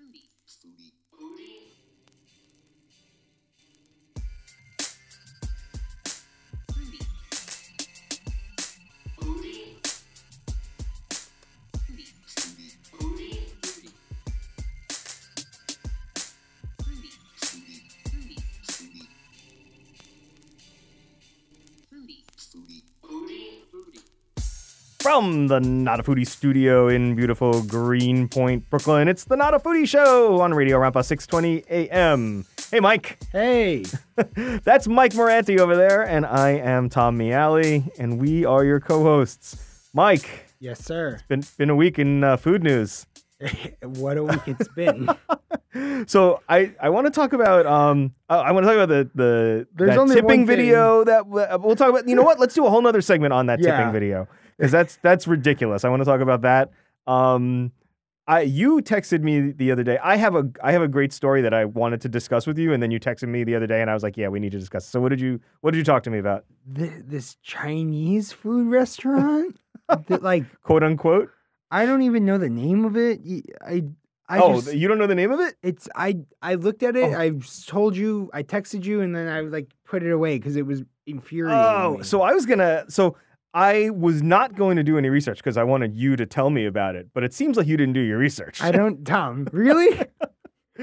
Foodie. Foodie. Foodie. From the Not a Foodie studio in beautiful Greenpoint, Brooklyn, it's the Not a Foodie Show on Radio Rampa 620 AM. Hey, Mike. Hey, That's Mike Moranti over there, and I am Tom Miali, and we are your co-hosts. Mike, yes, sir. It's been been a week in uh, food news. what a week it's been. So I, I want to talk about um I, want to talk about the the There's that only tipping video that uh, we'll talk about. You know what? Let's do a whole nother segment on that Yeah. tipping video because that's that's ridiculous. I want to talk about that. Um, I you texted me the other day. I have a I have a great story that I wanted to discuss with you, and then you texted me the other day, and I was like, yeah, we need to discuss. So what did you what did you talk to me about? Th- this Chinese food restaurant, that, like Quote unquote. I don't even know the name of it. I I oh, just, you don't know the name of it? it's I I looked at it. Oh. I told you. I texted you, and then I like put it away because it was infuriating. Oh, me. so I was gonna. So I was not going to do any research because I wanted you to tell me about it. But it seems like you didn't do your research. I don't. Tom, really?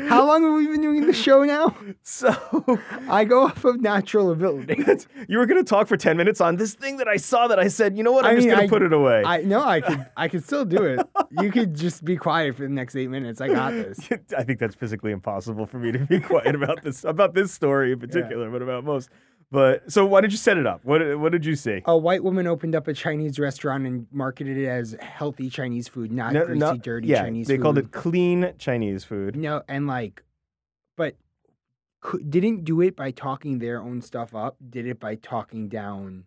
How long have we been doing the show now? So I go off of natural ability. you were gonna talk for ten minutes on this thing that I saw that I said, you know what? I'm I just mean, gonna I- put it away. I no, I could I could still do it. You could just be quiet for the next eight minutes. I got this. I think that's physically impossible for me to be quiet about this about this story in particular, but about most. But so why did you set it up? What what did you see? A white woman opened up a Chinese restaurant and marketed it as healthy Chinese food, not No- greasy, no- dirty yeah, Chinese they food. called it clean Chinese food. no, and like, but didn't do it by talking their own stuff up. Did it by talking down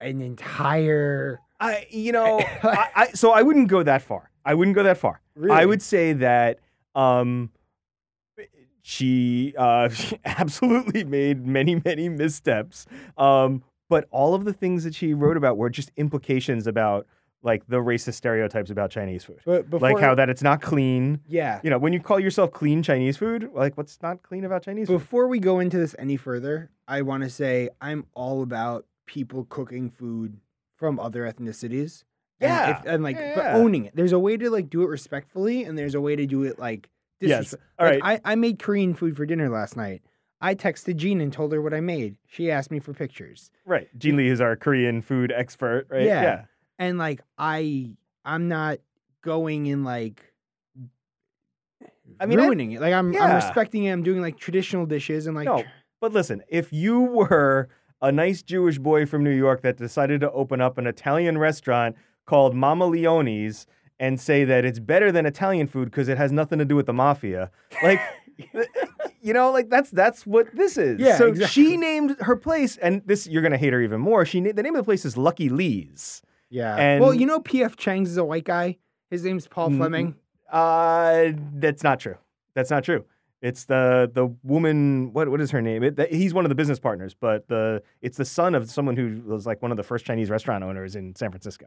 an entire. I you know I, I so I wouldn't go that far. I wouldn't go that far. Really? I would say that um, she uh, absolutely made many, many missteps. Um, but all of the things that she wrote about were just implications about like the racist stereotypes about Chinese food. But before, like how that it's not clean. yeah. You know, when you call yourself clean Chinese food, like what's not clean about Chinese food? Before we go into this any further, I want to say I'm all about people cooking food from other ethnicities. And Yeah. if- and like, Yeah, but yeah. owning it. There's a way to like do it respectfully, and there's a way to do it like Yes. All like, right. I, I made Korean food for dinner last night. I texted Jean and told her what I made. She asked me for pictures, Right. Jean Lee is our Korean food expert, right? Yeah. and like I, I'm not going in like. I mean, I- ruining it. Like I'm, I'm respecting it. I'm doing like traditional dishes and like. No, But listen, if you were a nice Jewish boy from New York that decided to open up an Italian restaurant called Mama Leone's and say that it's better than Italian food because it has nothing to do with the mafia, like, you know, like that's that's what this is. Yeah, So exactly. she named her place, and this you're gonna hate her even more. She na- the name of the place is Lucky Lee's. Yeah. And- well, you know, P.F. Chang's is a white guy. His name's Paul Fleming. Uh, that's not true. That's not true. It's the the woman. What what is her name? It, that- he's one of the business partners, but the it's the son of someone who was like one of the first Chinese restaurant owners in San Francisco.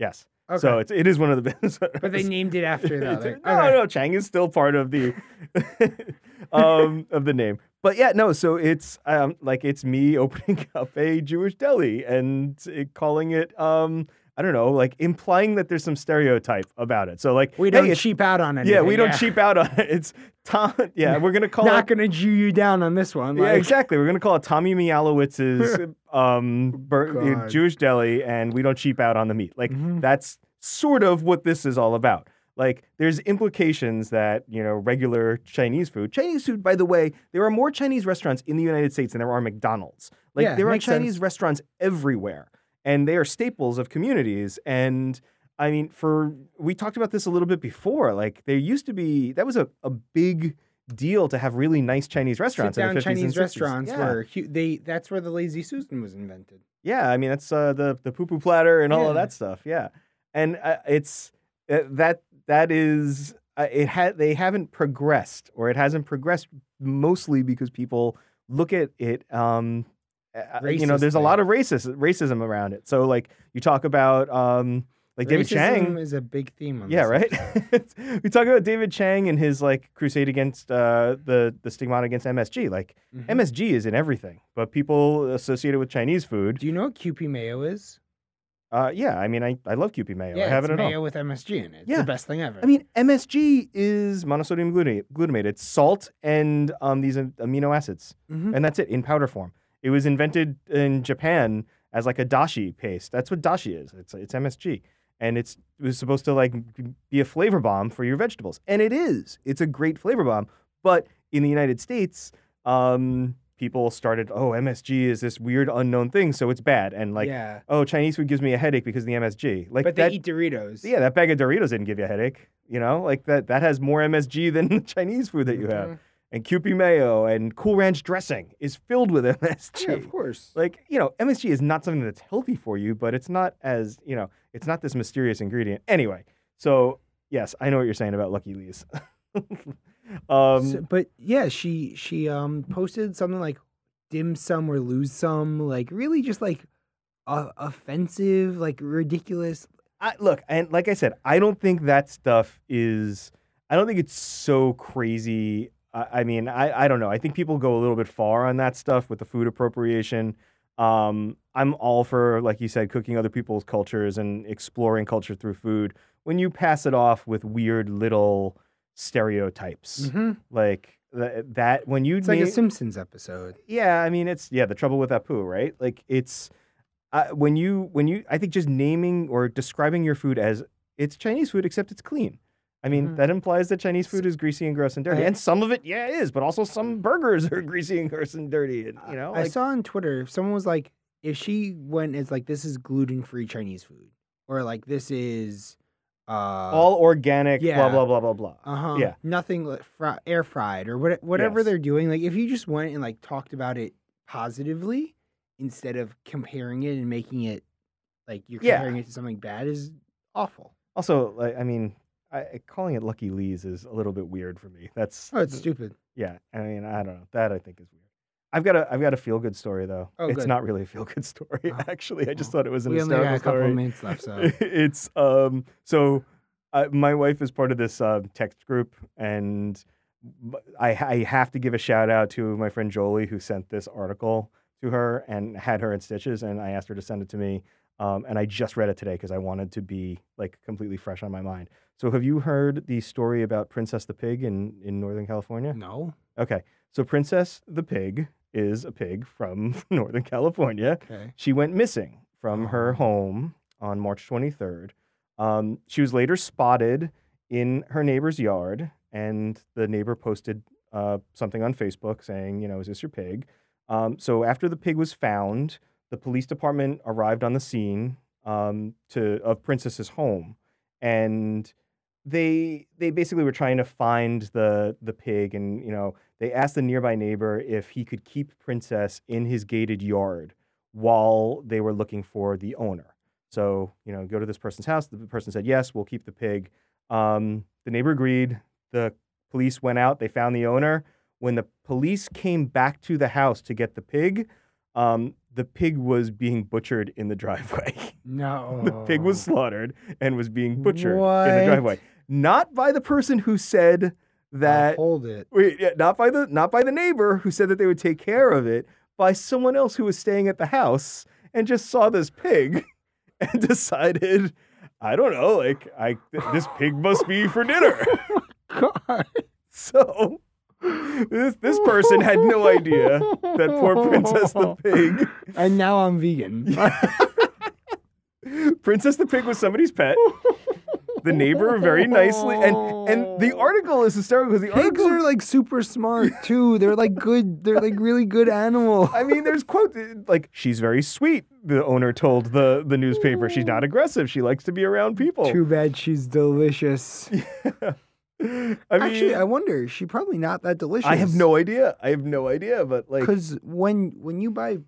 Yes. Okay. So it's it is one of the but they named it after that. Like- no, okay. no, Chang is still part of the um of the name. But yeah, no. So it's um like it's me opening up a Jewish deli and calling it um I don't know like implying that there's some stereotype about it. So like We don't it's- cheap out on it. yeah, we don't cheap out on it. It's Tom. Yeah, we're gonna call Not it. gonna Jew you down on this one. yeah, exactly. We're gonna call it Tommy Mialowitz's um, bur- Jewish deli, and we don't cheap out on the meat. Like Mhm. that's sort of what this is all about. Like there's implications that you know regular Chinese food. Chinese food, by the way, there are more Chinese restaurants in the United States than there are McDonald's. Like Yeah, there are Chinese sense. restaurants everywhere, and they are staples of communities. And I mean, for we talked about this a little bit before. Like there used to be that was a, a big deal to have really nice Chinese restaurants. Sit in down the 50s and Chinese 60s. restaurants Yeah. where hu- they that's where the lazy Susan was invented. Yeah, I mean that's uh, the the poo poo platter and all of that stuff. Yeah, and uh, it's uh, that that is uh, it had they haven't progressed or it hasn't progressed mostly because people look at it. Um, uh, you know, there's a lot of racist racism around it. So like you talk about um, Like David Racism Chang. is a big theme on Yeah, right. we talk about David Chang and his like crusade against uh, the the stigmata against MSG. Like Mhm. MSG is in everything, but people associate it with Chinese food. Do you know what Kewpie mayo is? Uh, yeah, I mean, I, I love Kewpie mayo. yeah, I have it's it at mayo home. with MSG in it. It's Yeah. the best thing ever. I mean, MSG is monosodium glutamate. Glutamate. It's salt and um, these amino acids, Mhm. and that's it in powder form. It was invented in Japan as like a dashi paste. That's what dashi is. It's it's MSG, and it's it was supposed to like be a flavor bomb for your vegetables, and it is. It's a great flavor bomb. But in the United States, um, people started, oh, MSG is this weird unknown thing, so it's bad, and like, yeah, oh, Chinese food gives me a headache because of the MSG. Like but they that, eat Doritos. yeah, that bag of Doritos didn't give you a headache. You know, like that that has more MSG than the Chinese food that you have. And Kewpie mayo and Cool Ranch dressing is filled with MSG. Yeah, of course. Like, you know, MSG is not something that's healthy for you, but it's not as, you know, it's not this mysterious ingredient. Anyway, so yes, I know what you're saying about Lucky Lee's. um, So- but yeah, she she um posted something like dim sum or lose some, like really just like uh, offensive, like ridiculous. I, look, and like I said, I don't think that stuff is. I don't think it's so crazy. I, I mean, I, I don't know. I think people go a little bit far on that stuff with the food appropriation. Um, I'm all for, like you said, cooking other people's cultures and exploring culture through food. When you pass it off with weird little stereotypes, Mhm. like th- that, when you It's like a Simpsons episode. yeah, I mean it's yeah, the trouble with Apu, right? Like it's uh, when you when you I think just naming or describing your food as it's Chinese food except it's clean. I mean Mhm. that implies that Chinese food is greasy and gross and dirty, I- and some of it yeah is, but also some burgers are greasy and gross and dirty, and you know I saw on Twitter someone was like, if she went as like this is gluten free Chinese food, or like this is uh all organic, blah yeah. blah blah blah blah. uh huh yeah. nothing like fri- air fried or what, whatever Yes. they're doing. Like if you just went and like talked about it positively instead of comparing it and making it like you're Yeah. comparing it to something bad is awful. Also, like I mean, I, I- calling it Lucky Lee's is a little bit weird for me. That's Oh, it's stupid. yeah. I mean, I don't know. That I think is weird. I've got a I've got a feel good story though. Oh, it's good. not really a feel good story Oh, actually. I just oh. thought it was an We only got a couple story. of minutes left, so it's um so uh, my wife is part of this uh, text group and I, I have to give a shout out to my friend Jolie who sent this article to her and had her in stitches and I asked her to send it to me um, and I just read it today because I wanted to be like completely fresh on my mind. So have you heard the story about Princess the Pig in, in Northern California? no. Okay. So Princess the Pig is a pig from Northern California. Okay. She went missing from her Oh. home on March 23rd. Um, she was later spotted in her neighbor's yard, and the neighbor posted uh, something on Facebook saying, you know, is this your pig? Um, so after the pig was found, the police department arrived on the scene um, to of Princess's home, and they they basically were trying to find the the pig, and you know they asked the nearby neighbor if he could keep Princess in his gated yard while they were looking for the owner. So, you know, go to this person's house. The person said, yes, we'll keep the pig. Um, the neighbor agreed. The police went out. They found the owner. When the police came back to the house to get the pig, um, the pig was being butchered in the driveway. No. the pig was slaughtered and was being butchered in the driveway. Not by the person who said I'll that hold it. Wait, yeah, not by the not by the neighbor who said that they would take care of it, by someone else who was staying at the house and just saw this pig and decided, I don't know, like I this pig must be for dinner. God. So this this person had no idea that poor Princess the pig, And now I'm vegan. Princess the pig was somebody's pet. The neighbor very nicely and and the article is hysterical because the Pigs article are like super smart too. They're like good. They're like really good animals. I mean, there's quote like she's very sweet. The owner told the the newspaper she's not aggressive. She likes to be around people. Too bad she's delicious. I mean, Actually, I wonder. She probably not that delicious. I have no idea. I have no idea. But like, because when when you buy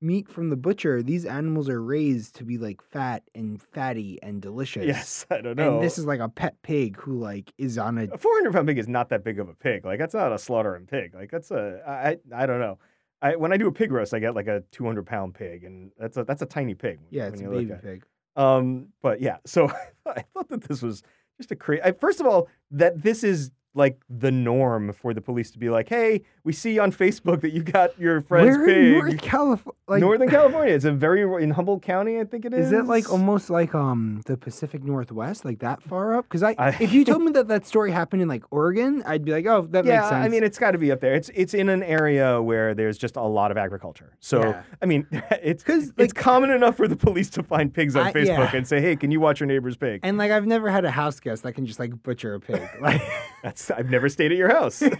meat from the butcher, these animals are raised to be like fat and fatty and delicious. yes, I don't know. And this is like a pet pig who like is on a a 400 pound pig is not that big of a pig. Like that's not a slaughtering pig. Like that's a I I, don't know. I, when I do a pig roast, I get like a 200 pound pig, and that's a that's a tiny pig. yeah, it's a baby it. pig. Um, but yeah, so I thought that this was just a crazy. First of all, that this is like the norm for the police to be like, "Hey, we see on Facebook that you got your friend's Where pig." in North California? Like, Northern California. It's a very in Humboldt County, I think it is. Is it like almost like um the Pacific Northwest, like that far up? Because I, I- if you told me that that story happened in like Oregon, I'd be like, oh, that yeah, makes sense. I mean, it's got to be up there. It's it's in an area where there's just a lot of agriculture. So Yeah. I mean, it's 'Cause, it's like- common enough for the police to find pigs on I- Facebook yeah. and say, "Hey, can you watch your neighbor's pig?" and like I've never had a house guest that can just like butcher a pig. Like, That's I've never stayed at your house.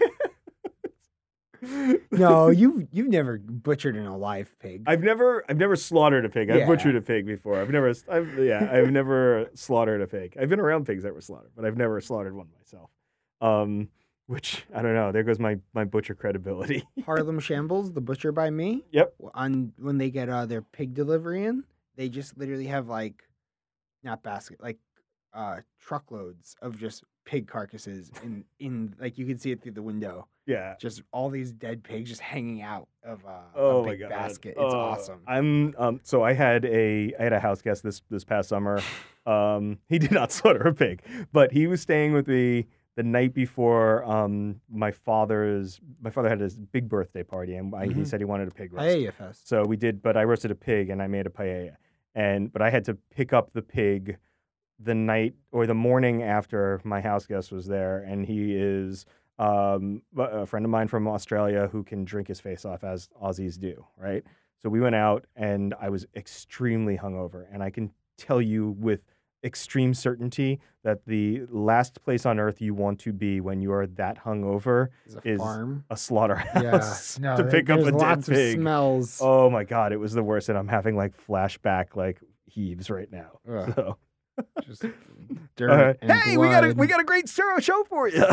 no, you you've never butchered an alive pig. I've never I've never slaughtered a pig. I've Yeah. butchered a pig before. I've never I've yeah, I've never slaughtered a pig. I've been around pigs that were slaughtered, but I've never slaughtered one myself. Um which I don't know. There goes my my butcher credibility. Harlem Shambles, the butcher by me. Yep. On when they get uh, their pig delivery in, they just literally have like, not basket, like, uh, truckloads of just pig carcasses in in like you can see it through the window. yeah. Just all these dead pigs just hanging out of uh, Oh a my big god. basket. It's Oh, awesome. I'm um so I had a I had a house guest this this past summer. Um he did not slaughter a pig, but he was staying with me the night before um my father's my father had his big birthday party and I, he said he wanted a pig roast. Paella fest. So we did, but I roasted a pig and I made a paella. And but I had to pick up the pig the night or the morning after my house guest was there, and he is um, a friend of mine from Australia who can drink his face off as Aussies do, right? So we went out, and I was extremely hungover, and I can tell you with extreme certainty that the last place on earth you want to be when you are that hungover It's a is farm. a slaughterhouse Yeah. No, to there- pick up a dead pig. smells. Oh my god, it was the worst, and I'm having like flashback like heaves right now. Ugh. So, Just dirt uh, and hey, we got a we got a great show show for you.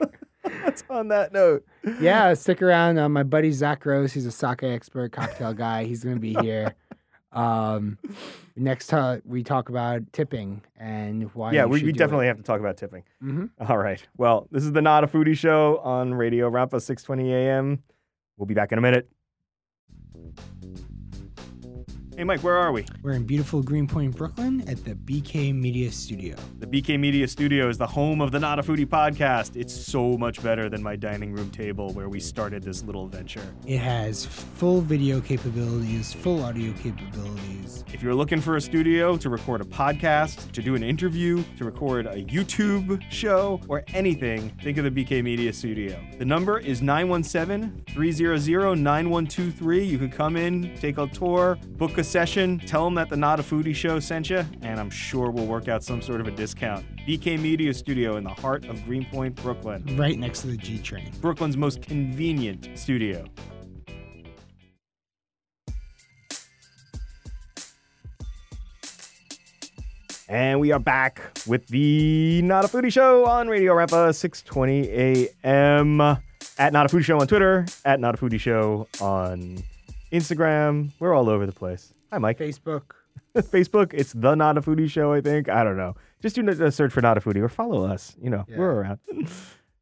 That's on that note. yeah, stick around. Uh, my buddy Zak Gross, he's a sake expert, cocktail guy. He's gonna be here. Um, next time we talk about tipping and why. yeah, you we, we do definitely have to talk about tipping. It. hmm All right. Well, this is the Not a Foodie Show on Radio Rampa 620 AM. We'll be back in a minute. Hey, Mike, where are we? We're in beautiful Greenpoint, Brooklyn, at the BK Media Studio. The BK Media Studio is the home of the Not a Foodie podcast. It's so much better than my dining room table where we started this little venture. It has full video capabilities, full audio capabilities. If you're looking for a studio to record a podcast, to do an interview, to record a YouTube show, or anything, think of the BK Media Studio. The number is 917 300 9123. You can come in, take a tour, book a session, tell them that the Not a Foodie Show sent you, and I'm sure we'll work out some sort of a discount. BK Media Studio in the heart of Greenpoint, Brooklyn. Right next to the G train. Brooklyn's most convenient studio. And we are back with the Not a Foodie Show on Radio Rampa, 620 a.m. At Not a Foodie Show on Twitter, at Not a Foodie Show on Instagram. We're all over the place. Hi, Mike. Facebook. Facebook, it's the Not a Foodie Show, I think. I don't know. Just do a search for Not a Foodie or follow us. You know, Yeah. we're around.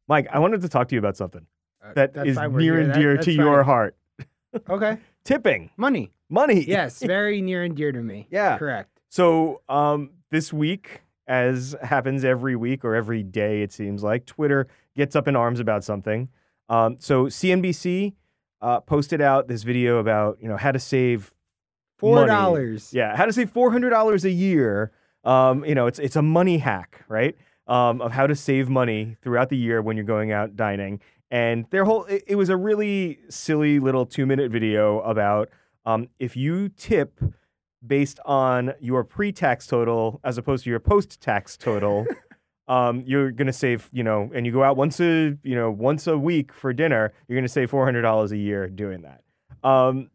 Mike, I wanted to talk to you about something Uh, that's is fine, near and dear that's to your heart. Okay. Tipping, Money. money. Yes, very near and dear to me. Yeah. Correct. So um, this week, as happens every week or every day, it seems like Twitter gets up in arms about something. Um, so CNBC uh, posted out this video about you know how to save Four dollars. Yeah, how to save four hundred dollars a year. Um, you know, it's it's a money hack, right? Um, of how to save money throughout the year when you're going out dining. And their whole it, it was a really silly little two minute video about um, if you tip based on your pre-tax total as opposed to your post-tax total. Um, you're gonna save, you know, and you go out once a, you know, once a week for dinner. You're gonna save four hundred dollars a year doing that. Um,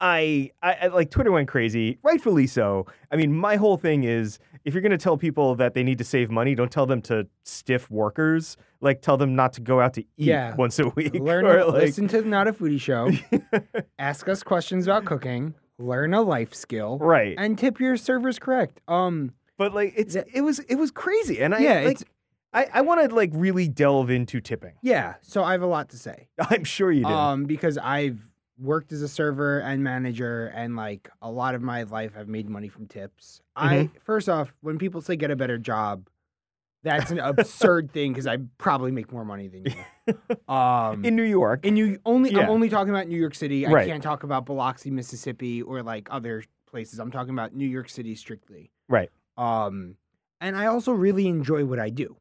I, I, I like Twitter went crazy, rightfully so. I mean, my whole thing is if you're going to tell people that they need to save money, don't tell them to stiff workers. Like, tell them not to go out to eat Yeah. once a week. Learn. or, like, listen to the Not a Foodie Show. ask us questions about cooking. Learn a life skill. right. And tip your servers correct. Um. But like, it's it was it was crazy, and I Yeah, like it's- I I want to like really delve into tipping. Yeah. So I have a lot to say. I'm sure you do. Um. Because I've worked as a server and manager, and like a lot of my life, I've made money from tips. Mm-hmm. I first off, when people say get a better job, that's an absurd thing because I probably make more money than you. Um, in New York. and you only Yeah. I'm only talking about New York City. I can't talk about Biloxi, Mississippi, or like other places. I'm talking about New York City strictly. Right. Um, and I also really enjoy what I do.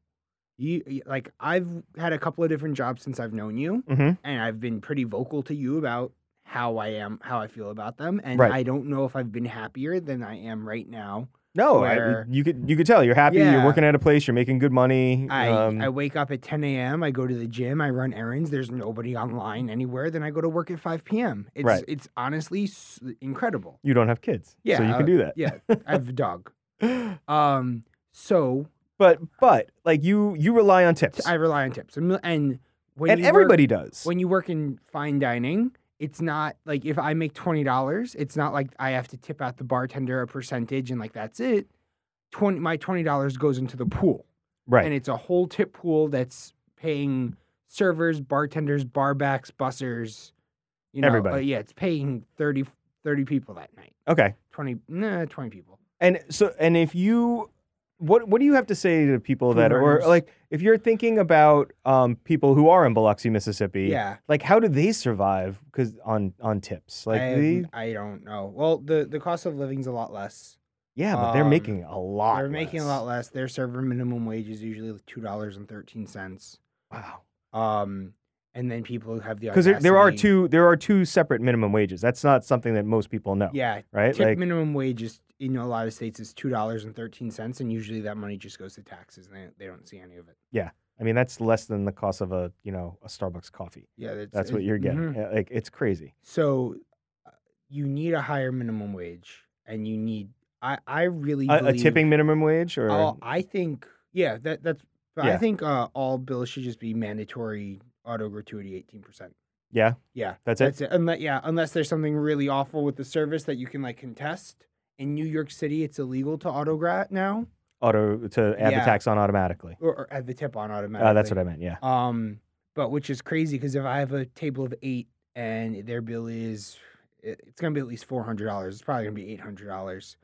You like I've had a couple of different jobs since I've known you, hmm and I've been pretty vocal to you about how I am, how I feel about them, and Right. I don't know if I've been happier than I am right now. No, I, you could you could tell you're happy. You're working at a place. You're making good money. I um, I wake up at 10 a.m. I go to the gym. I run errands. There's nobody online anywhere. Then I go to work at 5 p.m. It's Right. it's honestly s- incredible. you don't have kids, Yeah, so you uh, can do that. Yeah, I have a dog. Um, so but but like you you rely on tips, I rely on tips, and and when and you work- everybody does. when you work in fine dining, it's not like if I make twenty dollars, it's not like I have to tip out the bartender a percentage and like that's it. Twenty my twenty dollars goes into the pool. right. and it's a whole tip pool that's paying servers, bartenders, barbacks, bussers, you know, Everybody. uh, yeah, it's paying 30, 30 people that night. okay. 20, nah, 20 people. And so and if you what what do you have to say to people that are or like if you're thinking about um people who are in Biloxi, Mississippi? Yeah. Like how do they survive cuz on on tips? Like I, they, I don't know. Well, the, the cost of living's a lot less. yeah, but they're um, making a lot. They're making a lot less. Their server minimum wage is usually $2.13. Wow. Um, and then people who have the Because there, there are two there are two separate minimum wages. That's not something that most people know. Yeah, Right? tip like minimum wage is in a lot of states is two dollars and thirteen cents, and usually that money just goes to taxes, and they, they don't see any of it. Yeah, I mean that's less than the cost of a you know a Starbucks coffee. Yeah, that's, That's what you're getting. mhm. Like it's crazy. So, uh, you need a higher minimum wage, and you need. I I really A, a tipping minimum wage or Oh, I think yeah, that that's. But Yeah. I think uh, all bills should just be mandatory auto gratuity eighteen percent. yeah, Yeah, that's it. that's it. Unless yeah, unless there's something really awful with the service that you can like contest. In New York City, it's illegal to auto grat now, Auto to add Yeah. the tax on automatically. or, or add the tip on automatically. Uh, that's what I meant. Yeah. Um, but which is crazy because if I have a table of eight and their bill is, it's gonna be at least four hundred dollars. It's probably gonna be eight hundred dollars.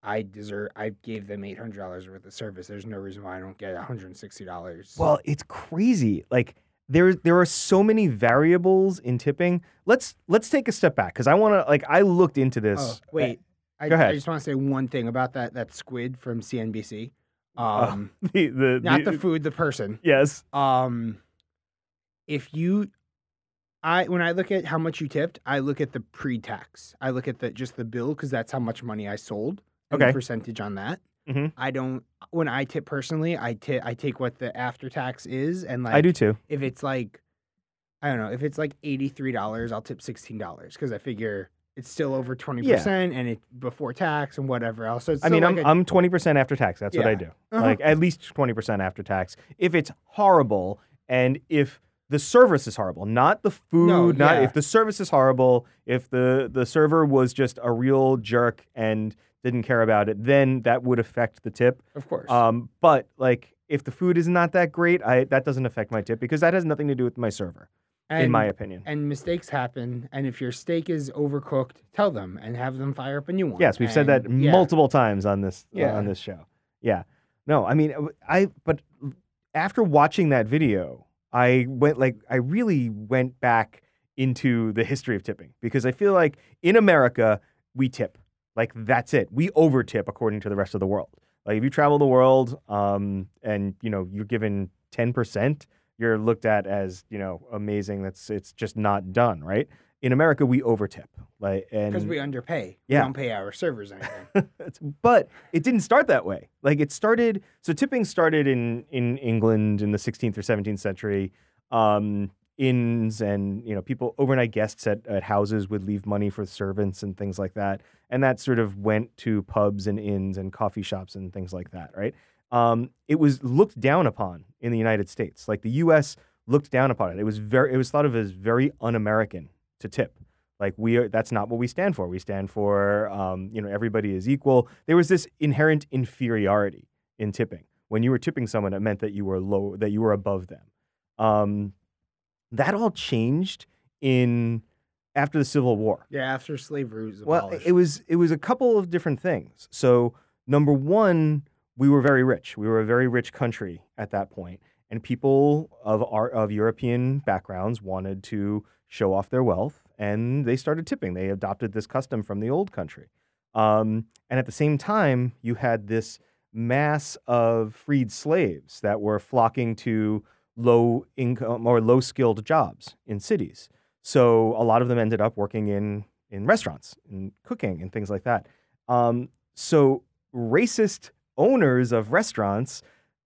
I deserve. I gave them eight hundred dollars worth of service. There's no reason why I don't get one hundred and sixty dollars. Well, it's crazy. Like there there are so many variables in tipping. Let's let's take a step back because I want to like I looked into this. oh, wait. I, go ahead. I just want to say one thing about that that squid from CNBC. Oh, Um, the, the not the food, the person. yes. Um, if you, I when I look at how much you tipped, I look at the pre-tax. I look at the just the bill because that's how much money I sold. Okay. The percentage on that. Mhm. I don't. When I tip personally, I tip. I take what the after tax is, and like I do too. if it's like, I don't know, if it's like eighty three dollars, I'll tip sixteen dollars because I figure it's still over twenty percent and it before tax and whatever else. So it's I mean, I'm like a- I'm twenty percent after tax. That's what I do. Uh-huh. Like at least twenty percent after tax. If it's horrible and if the service is horrible, not the food, not yeah. if the service is horrible, if the the server was just a real jerk and didn't care about it, then that would affect the tip. of course. Um, but like if the food is not that great, I that doesn't affect my tip because that has nothing to do with my server, in my opinion. and mistakes happen. And if your steak is overcooked, tell them and have them fire up a new one. Yes, we've said that yeah, multiple times on this Yeah. on this show. Yeah. No, I mean uh, I but after watching that video, I went like I really went back into the history of tipping because I feel like in America we tip. Like that's it. We over tip according to the rest of the world. Like if you travel the world um and you know you're given 10%, you're looked at as, you know, amazing. That's it's just not done, right? In America we over tip. Like and because we underpay. Yeah. We don't pay our servers anything. But it didn't start that way. Like it started. So tipping started in in England in the 16th or 17th century. Um, inns and you know people overnight guests at, at houses would leave money for servants and things like that, and that sort of went to pubs and inns and coffee shops and things like that. Right. Um, it was looked down upon in the United States. Like the U.S. looked down upon it. It was very. It was thought of as very un-American to tip. Like we are, that's not what we stand for. We stand for, um, you know, everybody is equal. There was this inherent inferiority in tipping. When you were tipping someone, it meant that you were low, that you were above them. Um, that all changed in after the Civil War. Yeah, after slavery was Well, it was it was a couple of different things. So number one, we were very rich. We were a very rich country at that point, and people of our of European backgrounds wanted to show off their wealth, and they started tipping. They adopted this custom from the old country, um, and at the same time, you had this mass of freed slaves that were flocking to low income or low skilled jobs in cities. So a lot of them ended up working in in restaurants and cooking and things like that. Um, so racist owners of restaurants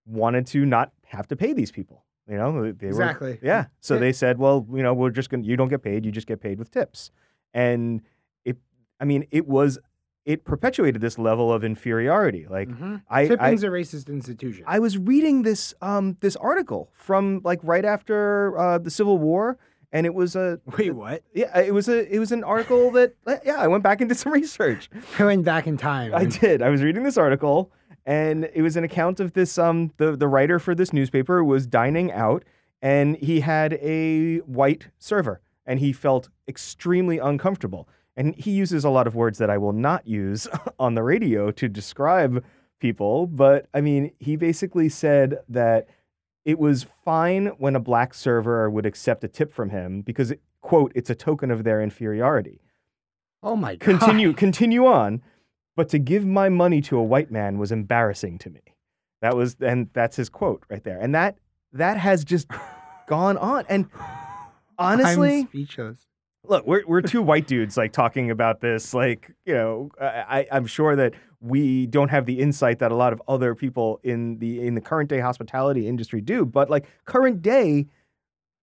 wanted to not have to pay these people. You know, they were exactly. yeah. So Yeah. they said, well, you know, we're just going to, you don't get paid, you just get paid with tips. And it, I mean, it was, it perpetuated this level of inferiority. Like, Mhm. I, I, Tipping's a racist institution. I was reading this, um, this article from like right after uh, the Civil War. And it was a, Wait, what? yeah, it was a, it was an article that, uh, yeah, I went back and did some research. I went back in time. I did. I was reading this article, and it was an account of this. Um, the the writer for this newspaper was dining out, and he had a white server, and he felt extremely uncomfortable. And he uses a lot of words that I will not use on the radio to describe people, but I mean, he basically said that it was fine when a black server would accept a tip from him because, quote, it's a token of their inferiority. Oh my god. continue continue on. But to give my money to a white man was embarrassing to me. That was and that's his quote right there. And that that has just gone on. And honestly I'm speechless. Look we're, we're two white dudes like talking about this like you know I, i'm sure that we don't have the insight that a lot of other people in the in the current day hospitality industry do but like current day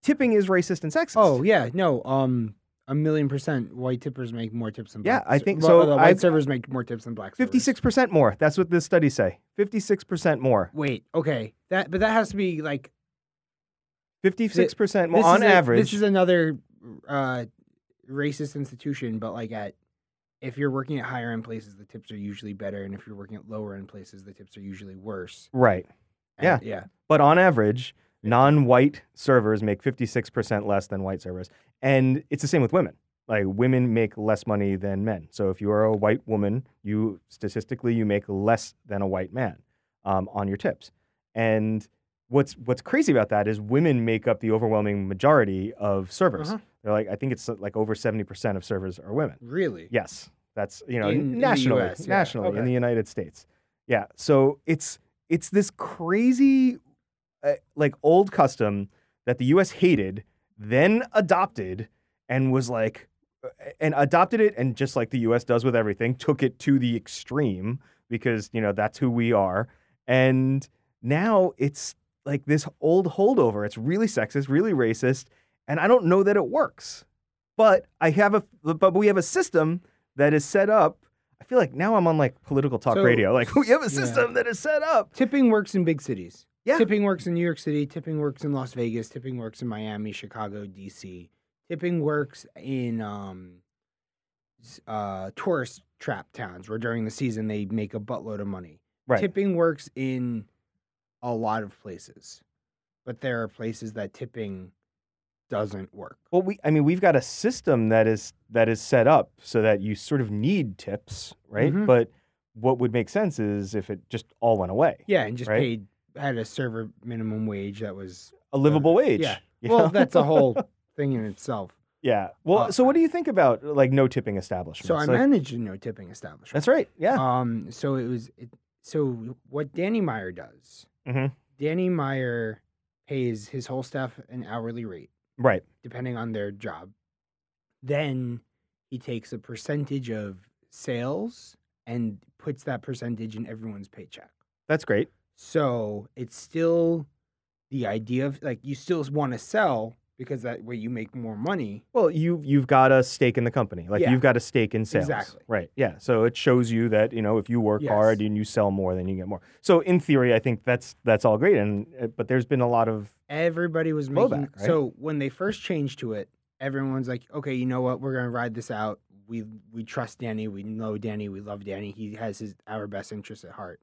tipping is racist and sexist Oh yeah, no. Um, a million percent. White tippers make more tips than black. Yeah. I think well, so. the white I've- servers make more tips than black. 56% more that's what the studies say 56% more Wait, okay. That but that has to be like 56% more on a- average. This is another uh, racist institution, but like at if you're working at higher end places, the tips are usually better, and if you're working at lower end places, the tips are usually worse. right. And- Yeah. yeah. But on average, non white servers make 56% less than white servers. And it's the same with women. Like women make less money than men. So if you are a white woman, you statistically you make less than a white man um, on your tips. And what's what's crazy about that is women make up the overwhelming majority of servers. Uh-huh. They're like I think it's like over 70% of servers are women. Really? Yes, that's you know In- in the nationally, US, yeah, nationally in the United States. Yeah, so it's it's this crazy, uh, like old custom that the U.S. hated, then adopted, and was like, and adopted it, and just like the U.S. does with everything, took it to the extreme because you know that's who we are, and now it's like this old holdover. It's really sexist, really racist, and I don't know that it works. But I have a but we have a system that is set up. I feel like now I'm on like political talk So- radio. Like we have a yeah. system that is set up. Tipping works in big cities. Yeah. Tipping works in New York City. Tipping works in Las Vegas. Tipping works in Miami, Chicago, DC. Tipping works in um, uh, tourist trap towns where during the season they make a buttload of money. Right. Tipping works in a lot of places, but there are places that tipping doesn't work. Well, we I mean we've got a system that is that is set up so that you sort of need tips, right? Mhm. But what would make sense is if it just all went away. Yeah, and just Right. paid had a server minimum wage that was A livable wage. yeah. well, know? that's a whole thing in itself. yeah. Well, uh, so what do you think about like no tipping establishments? So I Like- managed a no tipping establishment. That's right. Yeah. Um, so it was it, so what Danny Meyer does. Mhm. Danny Meyer pays his whole staff an hourly rate, right. depending on their job. Then he takes a percentage of sales and puts that percentage in everyone's paycheck. That's great. So it's still the idea of like you still want to sell because that way you make more money. Well, you you've got a stake in the company. Like Yeah. you've got a stake in sales. Exactly. Right. Yeah. So it shows you that, you know, if you work Yes. hard and you sell more, then you get more. So in theory, I think that's that's all great and uh, but there's been a lot of Everybody was Blowback, making right? so when they first changed to it, everyone's like, okay, you know what, we're gonna ride this out. We we trust Danny, we know Danny, we love Danny. He has his our best interests at heart.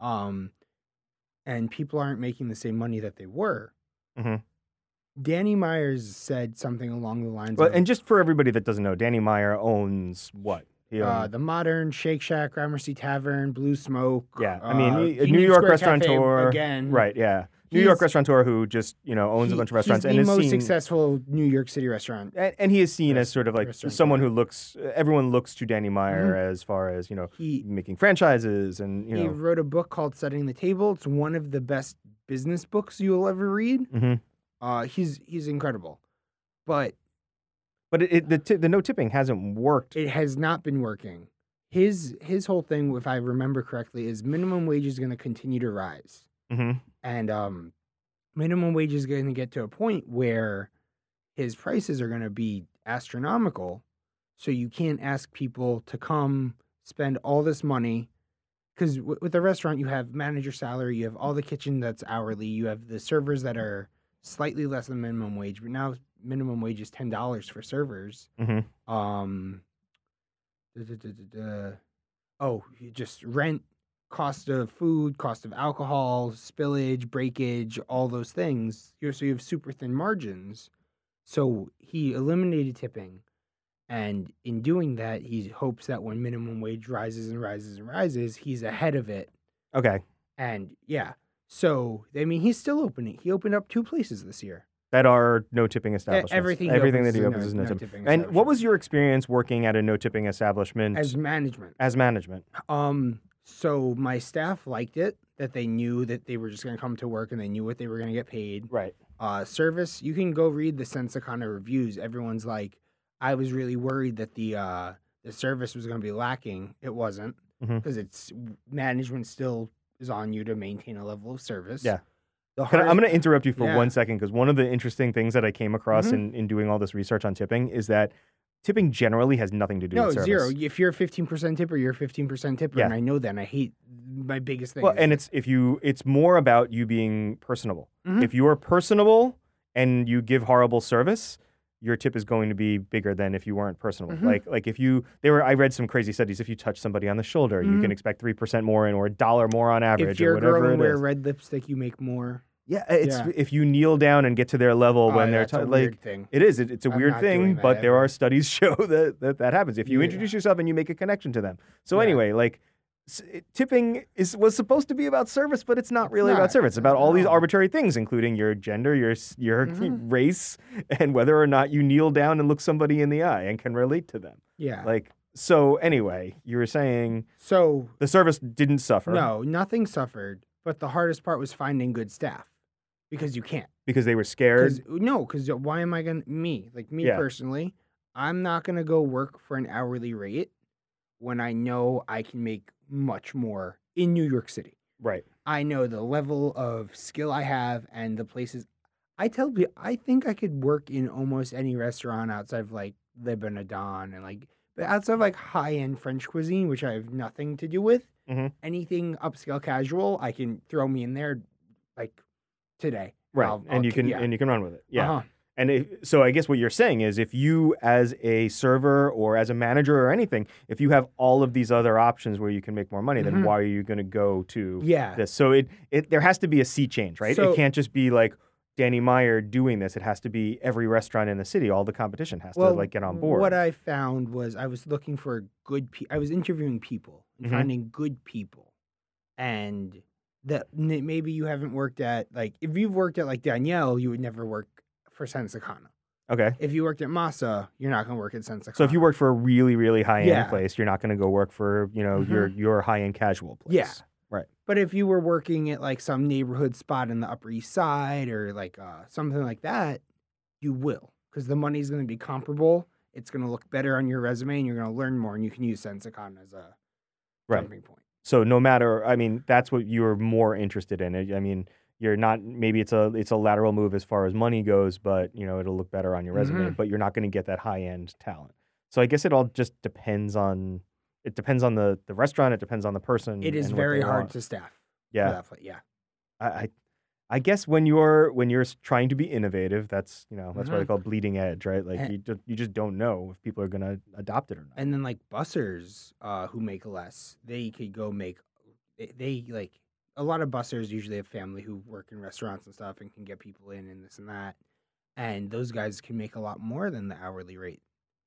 Um, and people aren't making the same money that they were. Mhm. Danny Myers said something along the lines Well, of and just for everybody that doesn't know, Danny Meyer owns what? He uh, the Modern, Shake Shack, Gramercy Tavern, Blue Smoke. Yeah, I mean, uh, a New York Square Cafe restaurateur, again. right? Yeah, New York restaurateur who just you know owns a bunch of restaurants he's and the is most seen, successful New York City restaurant. and, and he is seen as sort of like someone who looks. Everyone looks to Danny Meyer Mm-hmm. as far as you know He making franchises and you he know. wrote a book called Setting the Table. It's one of the best business books you'll ever read. Mhm. Uh, he's he's incredible, but But it, it, the ti- the no tipping hasn't worked. it has not been working. His his whole thing, if I remember correctly, is minimum wage is going to continue to rise. hmm and um, minimum wage is going to get to a point where his prices are going to be astronomical. So you can't ask people to come spend all this money because w- with a restaurant you have manager salary, you have all the kitchen that's hourly, you have the servers that are slightly less than minimum wage, but now minimum wage is ten dollars for servers. hmm Um, duh, duh, duh. oh, you just rent, cost of food, cost of alcohol, spillage, breakage, all those things. You so you have super thin margins. So he eliminated tipping, and in doing that, he hopes that when minimum wage rises and rises and rises, he's ahead of it. Okay, And yeah, so I mean, he's still opening. He opened up two places this year. that are no tipping E- establishments. Everything, everything that he opens is no, no tipping. tipping And what was your experience working at a no tipping establishment as management? as management? Um, so my staff liked it that they knew that they were just going to come to work and they knew what they were going to get paid. Right. Uh, service, you can go read the Sen Sakana reviews. Everyone's like, I was really worried that the uh, the service was going to be lacking. It wasn't because it's management still is on you to maintain a level of service. Yeah. Can I, I'm going to interrupt you for Yeah. one second because one of the interesting things that I came across Mhm. in, in doing all this research on tipping is that tipping generally has nothing to do no with service. zero. If you're a 15% tipper, you're a 15% tipper, Yeah. and I know that. And I hate my biggest thing. Well, and it's if you, it's more about you being personable. Mhm. If you are personable and you give horrible service, your tip is going to be bigger than if you weren't personable. Mhm. Like, like if you, there were, I read some crazy studies. If you touch somebody on the shoulder, you can Mhm. expect three percent more, in, or a dollar more on average, if you're or a girl and wear red lipstick, you make more. Yeah, it's Yeah. if you kneel down and get to their level Oh, when they're t- a like weird thing. it is. It, it's a I'm weird thing, but there are studies show that, that that happens if you Yeah. introduce yourself and you make a connection to them. So Yeah. anyway, like tipping is was supposed to be about service, but it's not It's really not. about service. It's about all these arbitrary things, including your gender, your your Mhm. race, and whether or not you kneel down and look somebody in the eye and can relate to them. Yeah. Like so. Anyway, you were saying so the service didn't suffer no, nothing suffered, but the hardest part was finding good staff because you can't. because they were scared. 'Cause- no, because why am I gonna me like me Yeah. personally? I'm not gonna go work for an hourly rate when I know I can make much more in New York City. Right. I know the level of skill I have and the places. I tell people I think I could work in almost any restaurant outside of like Le Bernardin and like, but outside of like high end French cuisine, which I have nothing to do with. Mhm. Anything upscale casual, I can throw me in there, like today. Right. I'll- and I'll you can yeah. and you can run with it. Yeah. Uh-huh. And if, so I guess what you're saying is if you as a server or as a manager or anything, if you have all of these other options where you can make more money, then Mhm. why are you going to go to Yeah. this? So it, it there has to be a sea change, right? So- it can't just be like Danny Meyer doing this. It has to be every restaurant in the city. All the competition has to like get on board. What I found was I was looking for good. Pe- I was interviewing people and Mhm. finding good people, and that maybe you haven't worked at like if you've worked at like Daniel, you would never work for Sen Sakana. okay. If you worked at Masa, you're not going to work at Sen Sakana. So if you work for a really really high end Yeah. place, you're not going to go work for you know your your high end casual place. Yeah. Right. but if you were working at like some neighborhood spot in the Upper East Side or like uh, something like that, you will because the money's going to be comparable. It's going to look better on your resume, and you're going to learn more, and you can use Sensacon as a Right. jumping point. So no matter, I mean, that's what you're more interested in. I mean, you're not. Maybe it's a it's a lateral move as far as money goes, but you know it'll look better on your resume. Mhm. But you're not going to get that high end talent. So I guess it all just depends on. It depends on the the restaurant. It depends on the person. It is very hard want. to staff. Yeah, yeah. I, I I guess when you're when you're trying to be innovative, that's you know that's why they call bleeding edge, right? Like Eh. you just, you just don't know if people are going to adopt it or not. And then like bussers uh, who make less, they could go make. They, they like a lot of bussers usually have family who work in restaurants and stuff and can get people in and this and that. and those guys can make a lot more than the hourly rate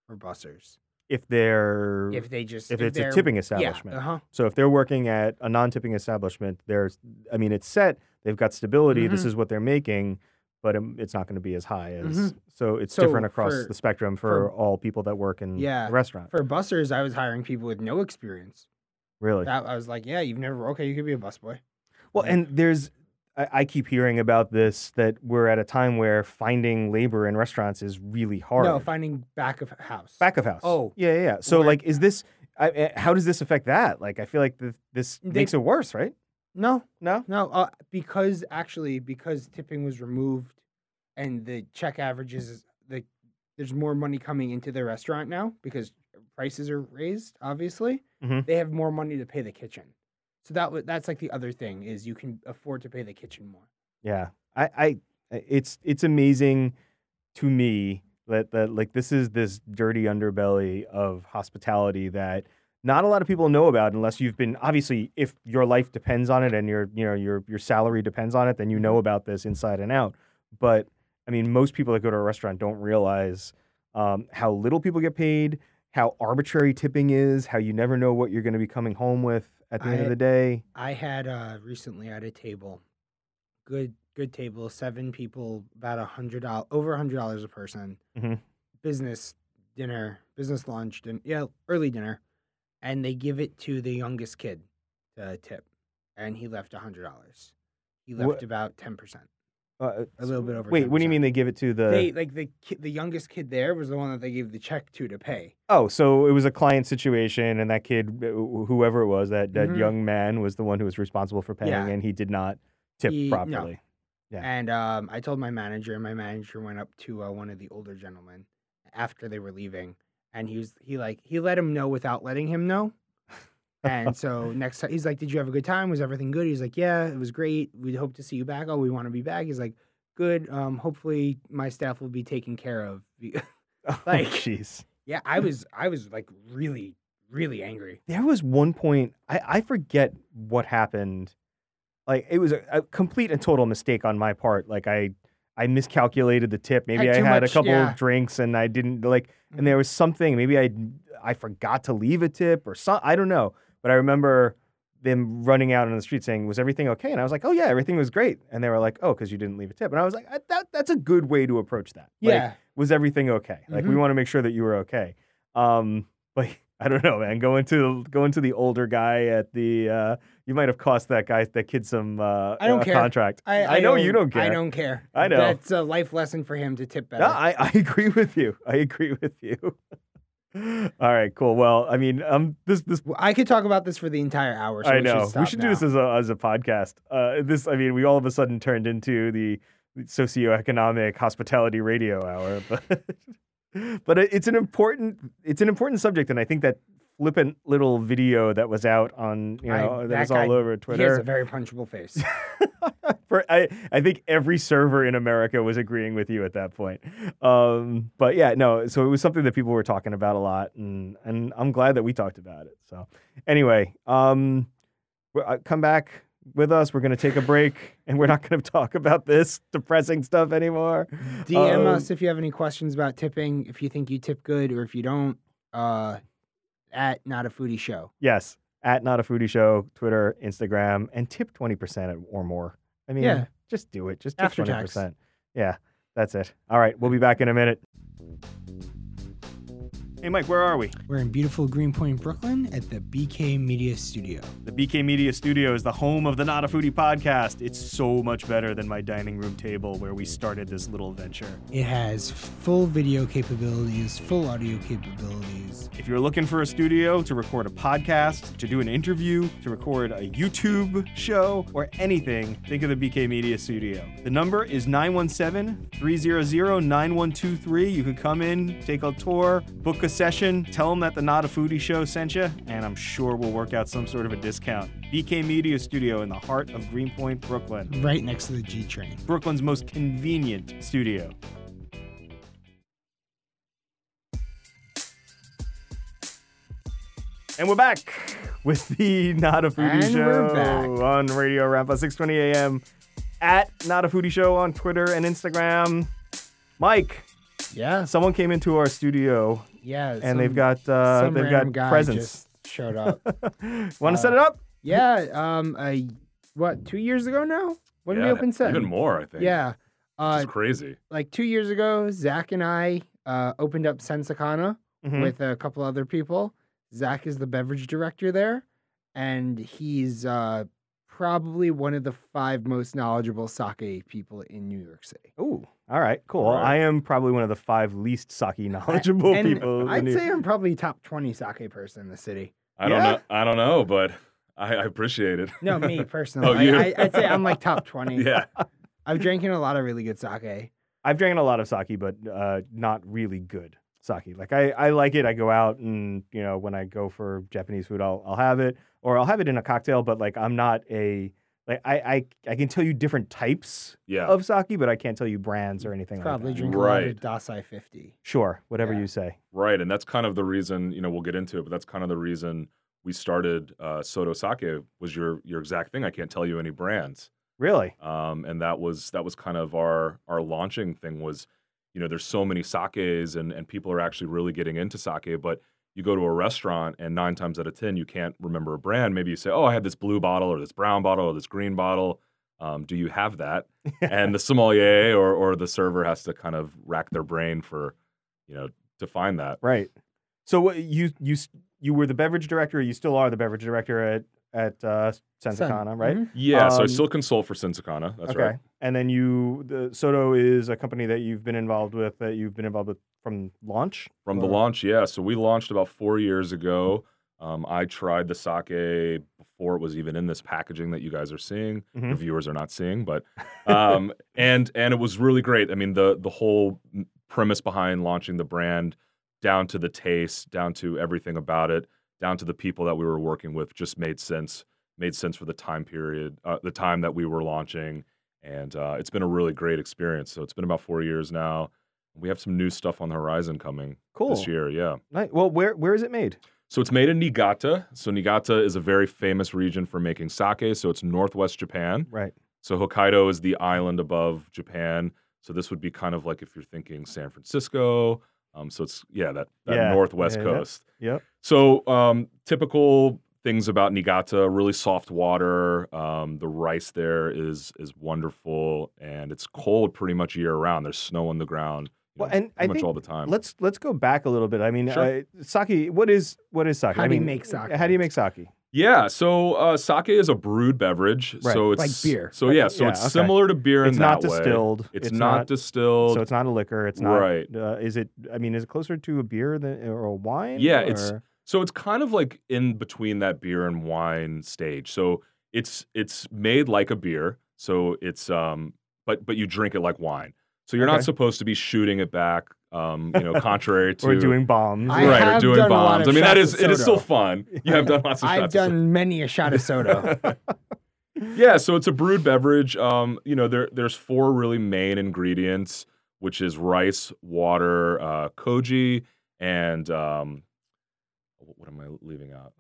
for bussers If they're if they just if it's a tipping Yeah, establishment. uh huh. So if they're working at a non-tipping establishment, there's, I mean, it's set. They've got stability. This Mhm. is what they're making, but um, it's not going to be as high as. Mhm. So it's So different across for- the spectrum for, for- all people that work in Yeah, the restaurant. For bussers, I was hiring people with no experience. really. That I was like, yeah, you've never okay, you could be a busboy. Well, and there's. I, I keep hearing about this that we're at a time where finding labor in restaurants is really hard. No, finding back of house. Back of house. Oh. yeah, yeah. yeah. So like, is this? I, eh, how does this affect that? Like, I feel like this, this They- makes it worse, right? No, No. no, uh, because actually because tipping was removed, and the check averages is the there's more money coming into the restaurant now because prices are raised. Obviously, Mhm. they have more money to pay the kitchen. So that that's like the other thing is you can afford to pay the kitchen more. Yeah, I, I, it's it's amazing to me that that like this is this dirty underbelly of hospitality that not a lot of people know about unless you've been obviously if your life depends on it and your you know your your salary depends on it then you know about this inside and out. But I mean, most people that go to a restaurant don't realize um, how little people get paid, how arbitrary tipping is, how you never know what you're going to be coming home with at the end of the day. I had uh recently at a table, good good table, seven people, about a hundred dollars, over a hundred dollars a person. Mhm. Business dinner, business lunch, and yeah, early dinner, and they give it to the youngest kid to tip, and he left a hundred dollars. He left about ten percent. Uh, A little bit over Wait, what do you mean they give it to the? They like the ki- the youngest kid there was the one that they gave the check to to pay. Oh, so it was a client situation, and that kid, uh, whoever it was, that, that Mhm. young man was the one who was responsible for paying, Yeah. and he did not tip He- no. properly. Yeah. And um, I told my manager, and my manager went up to uh, one of the older gentlemen after they were leaving, and he was he like he let him know without letting him know. And so next time he's like, "Did you have a good time? Was everything good?" He's like, "Yeah, it was great. We hope to see you back. Oh, we want to be back." He's like, "Good. Um, hopefully my staff will be taken care of." Oh, Like- jeez. yeah, I was I was like really really angry. There was one point I, I forget what happened. Like it was a, a complete and total mistake on my part. Like I I miscalculated the tip. Maybe Had I had much- a couple yeah. of drinks and I didn't like. And there was something. Maybe I I forgot to leave a tip or some. I don't know. But I remember them running out on the street saying, "Was everything okay?" And I was like, "Oh yeah, everything was great." And they were like, "Oh, because you didn't leave a tip." And I was like, "I- "That that's a good way to approach that." Like, Yeah, was everything okay? Like we Mhm. want to make sure that you were okay. Um, but I don't know, man. Going to going to the older guy at the uh, you might have cost that guy that kid some uh, I don't a care. contract. I, know you don't care. I don't care. I know. That's a life lesson for him to tip better. No, I, I agree with you. I agree with you. All right, cool. Well, I mean, um, this this I could talk about this for the entire hour. So I we know Should we should do this as a as a podcast. Uh, this, I mean, we all of a sudden turned into the socioeconomic hospitality radio hour, but but it's an important it's an important subject, and I think that flippant little video that was out on you I- know that that was all over He has Twitter. a very punchable face. For, I, I think every server in America was agreeing with you at that point. Um, but yeah, no, so it was something that people were talking about a lot, and and I'm glad that we talked about it. So anyway, um, uh, come back with us. We're gonna take a break, and we're not gonna talk about this depressing stuff anymore. DM Um, us if you have any questions about tipping. If you think you tip good, or if you don't. Uh, at not a foodie show. Yes, at not a foodie show, Twitter, Instagram, and tip twenty percent or more. I mean, Yeah. just do it. Just tip After twenty tax. percent. Yeah, that's it. All right, we'll be back in a minute. Hey, Mike, where are we? We're in beautiful Greenpoint, Brooklyn, at the BK Media Studio. The BK Media Studio is the home of the Not a Foodie podcast. It's so much better than my dining room table where we started this little venture. It has full video capabilities, full audio capabilities. If you're looking for a studio to record a podcast, to do an interview, to record a YouTube show, or anything, think of the BK Media Studio. The number is 917 300 9123. You can come in, take a tour, book a session, tell them that the Not a Foodie Show sent you, and I'm sure we'll work out some sort of a discount. BK Media Studio in the heart of Greenpoint, Brooklyn. Right next to the G train. Brooklyn's most convenient studio. And we're back with the Not a Foodie And Show on Radio Rampa 620 AM at Not a Foodie Show on Twitter and Instagram. Mike, Yeah. someone came into our studio Yeah. and they've got uh, some they've got guy presents. just showed up. Want to set uh, it up? yeah. Um. Uh, what? Two years ago now? When did we Yeah, open set? Even more, I think. Yeah. Uh, It's crazy. like two years ago, Zak and I uh, opened up Sen Sakana Mhm. with a couple other people. Zak is the beverage director there, and he's uh, probably one of the five most knowledgeable sake people in New York City. Ooh, all right, cool. Right. I am probably one of the five least sake knowledgeable And people. I'd the- say I'm probably top twenty sake person in the city. I don't know. I don't know, but I, I appreciate it. No, me personally. Oh, you? I, I, I'd say I'm like top twenty. yeah. I've drinking a lot of really good sake. I've drank a lot of sake, but uh, not really good sake. Like I, I like it. I go out and you know when I go for Japanese food, I'll I'll have it or I'll have it in a cocktail. But like I'm not a like I I, I can tell you different types Yeah. of sake, but I can't tell you brands or anything Probably like that. drink a lot Right. of Dassai 50. Sure, whatever Yeah. you say. Right. And that's kind of the reason, you know, we'll get into it, but that's kind of the reason we started uh, Soto Sake was your your exact thing. I can't tell you any brands. Really? um, and that was that was kind of our our launching thing was you know there's so many sakes and and people are actually really getting into sake but you go to a restaurant and nine times out of ten you can't remember a brand maybe you say oh i had this blue bottle or this brown bottle or this green bottle um, do you have that and the sommelier or or the server has to kind of rack their brain for you know to find that Right. So what you you you were the beverage director. You still are the beverage director at at uh, Sen Sakana, right? Mhm. yeah so i Um, still consult for Sen Sakana. that's okay. right And then you, the Soto is a company that you've been involved with, that you've been involved with from launch. From the launch, yeah. So we launched about four years ago. Um, I tried the sake before it was even in this packaging that you guys are seeing. The Mhm. viewers are not seeing, but um, and and it was really great. I mean, the the whole premise behind launching the brand, down to the taste, down to everything about it, down to the people that we were working with, just made sense. Made sense for the time period, uh, the time that we were launching, and uh, it's been a really great experience. So it's been about four years now. We have some new stuff on the horizon coming Cool. this year. Yeah. Nice. Well, where where is it made? So it's made in Niigata. So Niigata is a very famous region for making sake. So it's northwest Japan. Right. So Hokkaido is the island above Japan. So this would be kind of like if you're thinking San Francisco. Um, so it's yeah that that Yeah, northwest yeah, yeah. Yep. So um, typical things about Niigata: really soft water. Um, the rice there is is wonderful, and it's cold pretty much year round. There's snow on the ground. you Well, know, and I much think all the time. Let's let's go back a little bit. I mean, Sure. uh, sake. What is what is sake? How I do you mean, make sake? How do you make sake? Yeah, so uh, sake is a brewed beverage. Right. So it's Like beer. So yeah, so Yeah, it's okay. similar to beer in It's not that way. distilled. It's, It's not, not- distilled. So it's not a liquor. It's not. Right. Uh, is it? I mean, is it closer to a beer than or a wine? Yeah, it's- so it's kind of like in between that beer and wine stage. So it's it's made like a beer. So it's um but but you drink it like wine. So you're Okay. not supposed to be shooting it back um you know contrary to or doing bombs. I right or have doing done a lot bombs. of I mean that shots is of it is still fun. You have done lots of I've shots of done many a shot of Soto. Yeah, so it's a brewed beverage. Um, you know, there there's four really main ingredients, which is rice, water, uh, koji, and um, what am I leaving out?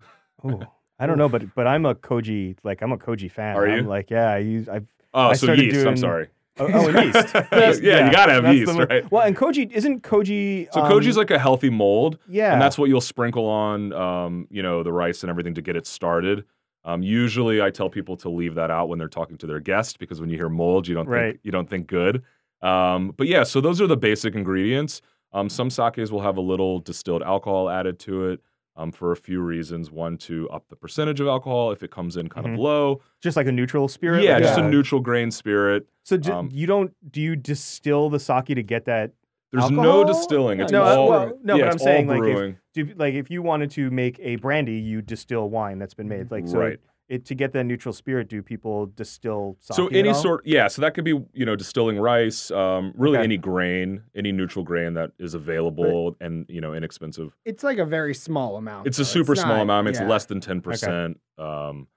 Ooh, I don't know, but but I'm a Koji like I'm a Koji fan. Are I'm you? like, yeah, I use I've Oh, I so started yeast. I'm doing- sorry. Oh, oh and yeast. Yeast, yeah, you gotta have that's yeast, the- right? Well, and Koji isn't Koji. So um, koji's like a healthy mold, yeah, and that's what you'll sprinkle on, um, you know, the rice and everything to get it started. Um, usually, I tell people to leave that out when they're talking to their guest because when you hear mold, you don't Right. think you don't think good. Um, but yeah, so those are the basic ingredients. Um, some sakes will have a little distilled alcohol added to it um, for a few reasons. One, to up the percentage of alcohol if it comes in kind Mhm. of low. just like a neutral spirit. Yeah, like just a a- neutral grain spirit. So d- um, you don't do you distill the sake to get that? There's Alcohol? no distilling. It's No, all well, no, yeah, but I'm saying, like, if- Do, like if you wanted to make a brandy, you distill wine that's been made. Like so, Right. It, to get that neutral spirit, do people distill sake? So at any all? sort, yeah. So that could be, you know, distilling rice, um, really Okay. any grain, any neutral grain that is available and you know inexpensive. it's like a very small amount. It's a though. super small not- amount. It's yeah. less than ten percent. Um,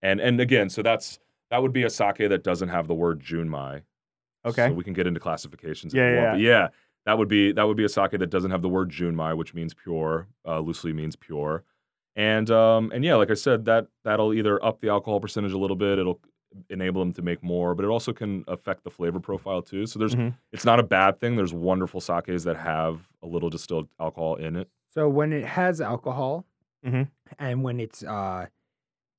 and and again, so that's that would be a sake that doesn't have the word junmai. Okay. So we can get into classifications. Yeah, if yeah, want. But yeah, that would be that would be a sake that doesn't have the word junmai, which means pure, uh, loosely means pure. And um and yeah, like I said, that that'll either up the alcohol percentage a little bit. It'll enable them to make more, but it also can affect the flavor profile too. So there's Mhm. it's not a bad thing. There's wonderful sakes that have a little distilled alcohol in it. So when it has alcohol, Mhm. and when it's uh,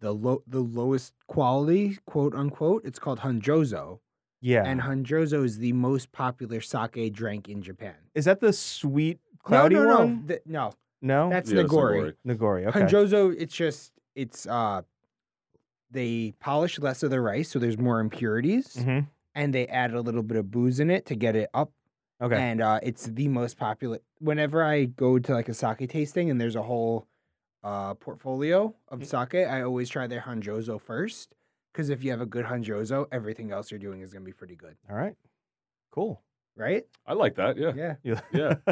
the low the lowest quality, quote unquote, it's called Honjozo, Yeah. and Honjozo is the most popular sake drank in Japan. is that the sweet cloudy no, no, one? No, th- no, No. that's Yeah, it's Nigori. Nigori. Nigori. Okay. Honjozo, it's just it's uh, they polish less of the rice, so there's more impurities, hmm and they add a little bit of booze in it to get it up Okay. and uh, it's the most popular. Whenever I go to like a sake tasting and there's a whole uh, portfolio of Mm. sake, I always try their Honjozo first because if you have a good Honjozo, everything else you're doing is gonna be pretty good, All right. Cool. Right? I like that. Yeah. Yeah. You- Yeah.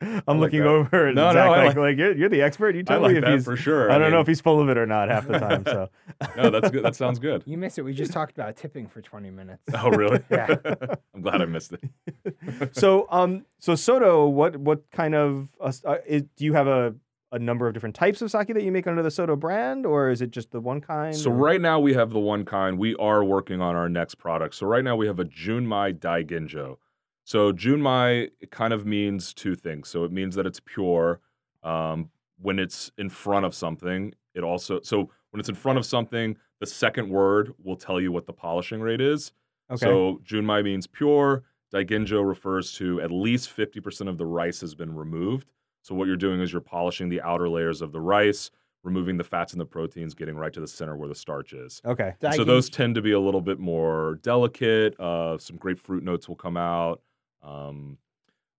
I'm like looking that. over at No, no, Zak I like, like- like, you're, you're the expert. You I tell like me if that he's. for sure. I don't know if he's full of it or not half the time. So. No, that's good. That sounds good. You missed it. We just talked about tipping for 20 minutes. Oh, really? Yeah. I'm glad I missed it. so um so Soto, what what kind of uh, uh, is, do you have a a number of different types of sake that you make under the Soto brand, or is it just the one kind? So or- right now we have the one kind. We are working on our next product. So right now we have a Junmai Daiginjo. So Junmai it kind of means two things. So it means that it's pure. Um, when it's in front of something, it also so when it's in front of something, the second word will tell you what the polishing rate is. Okay. So Junmai means pure. Daiginjo refers to at least 50% of the rice has been removed. So what you're doing is you're polishing the outer layers of the rice, removing the fats and the proteins, getting right to the center where the starch is. okay. And so those tend to be a little bit more delicate. Uh, some grapefruit notes will come out. Um,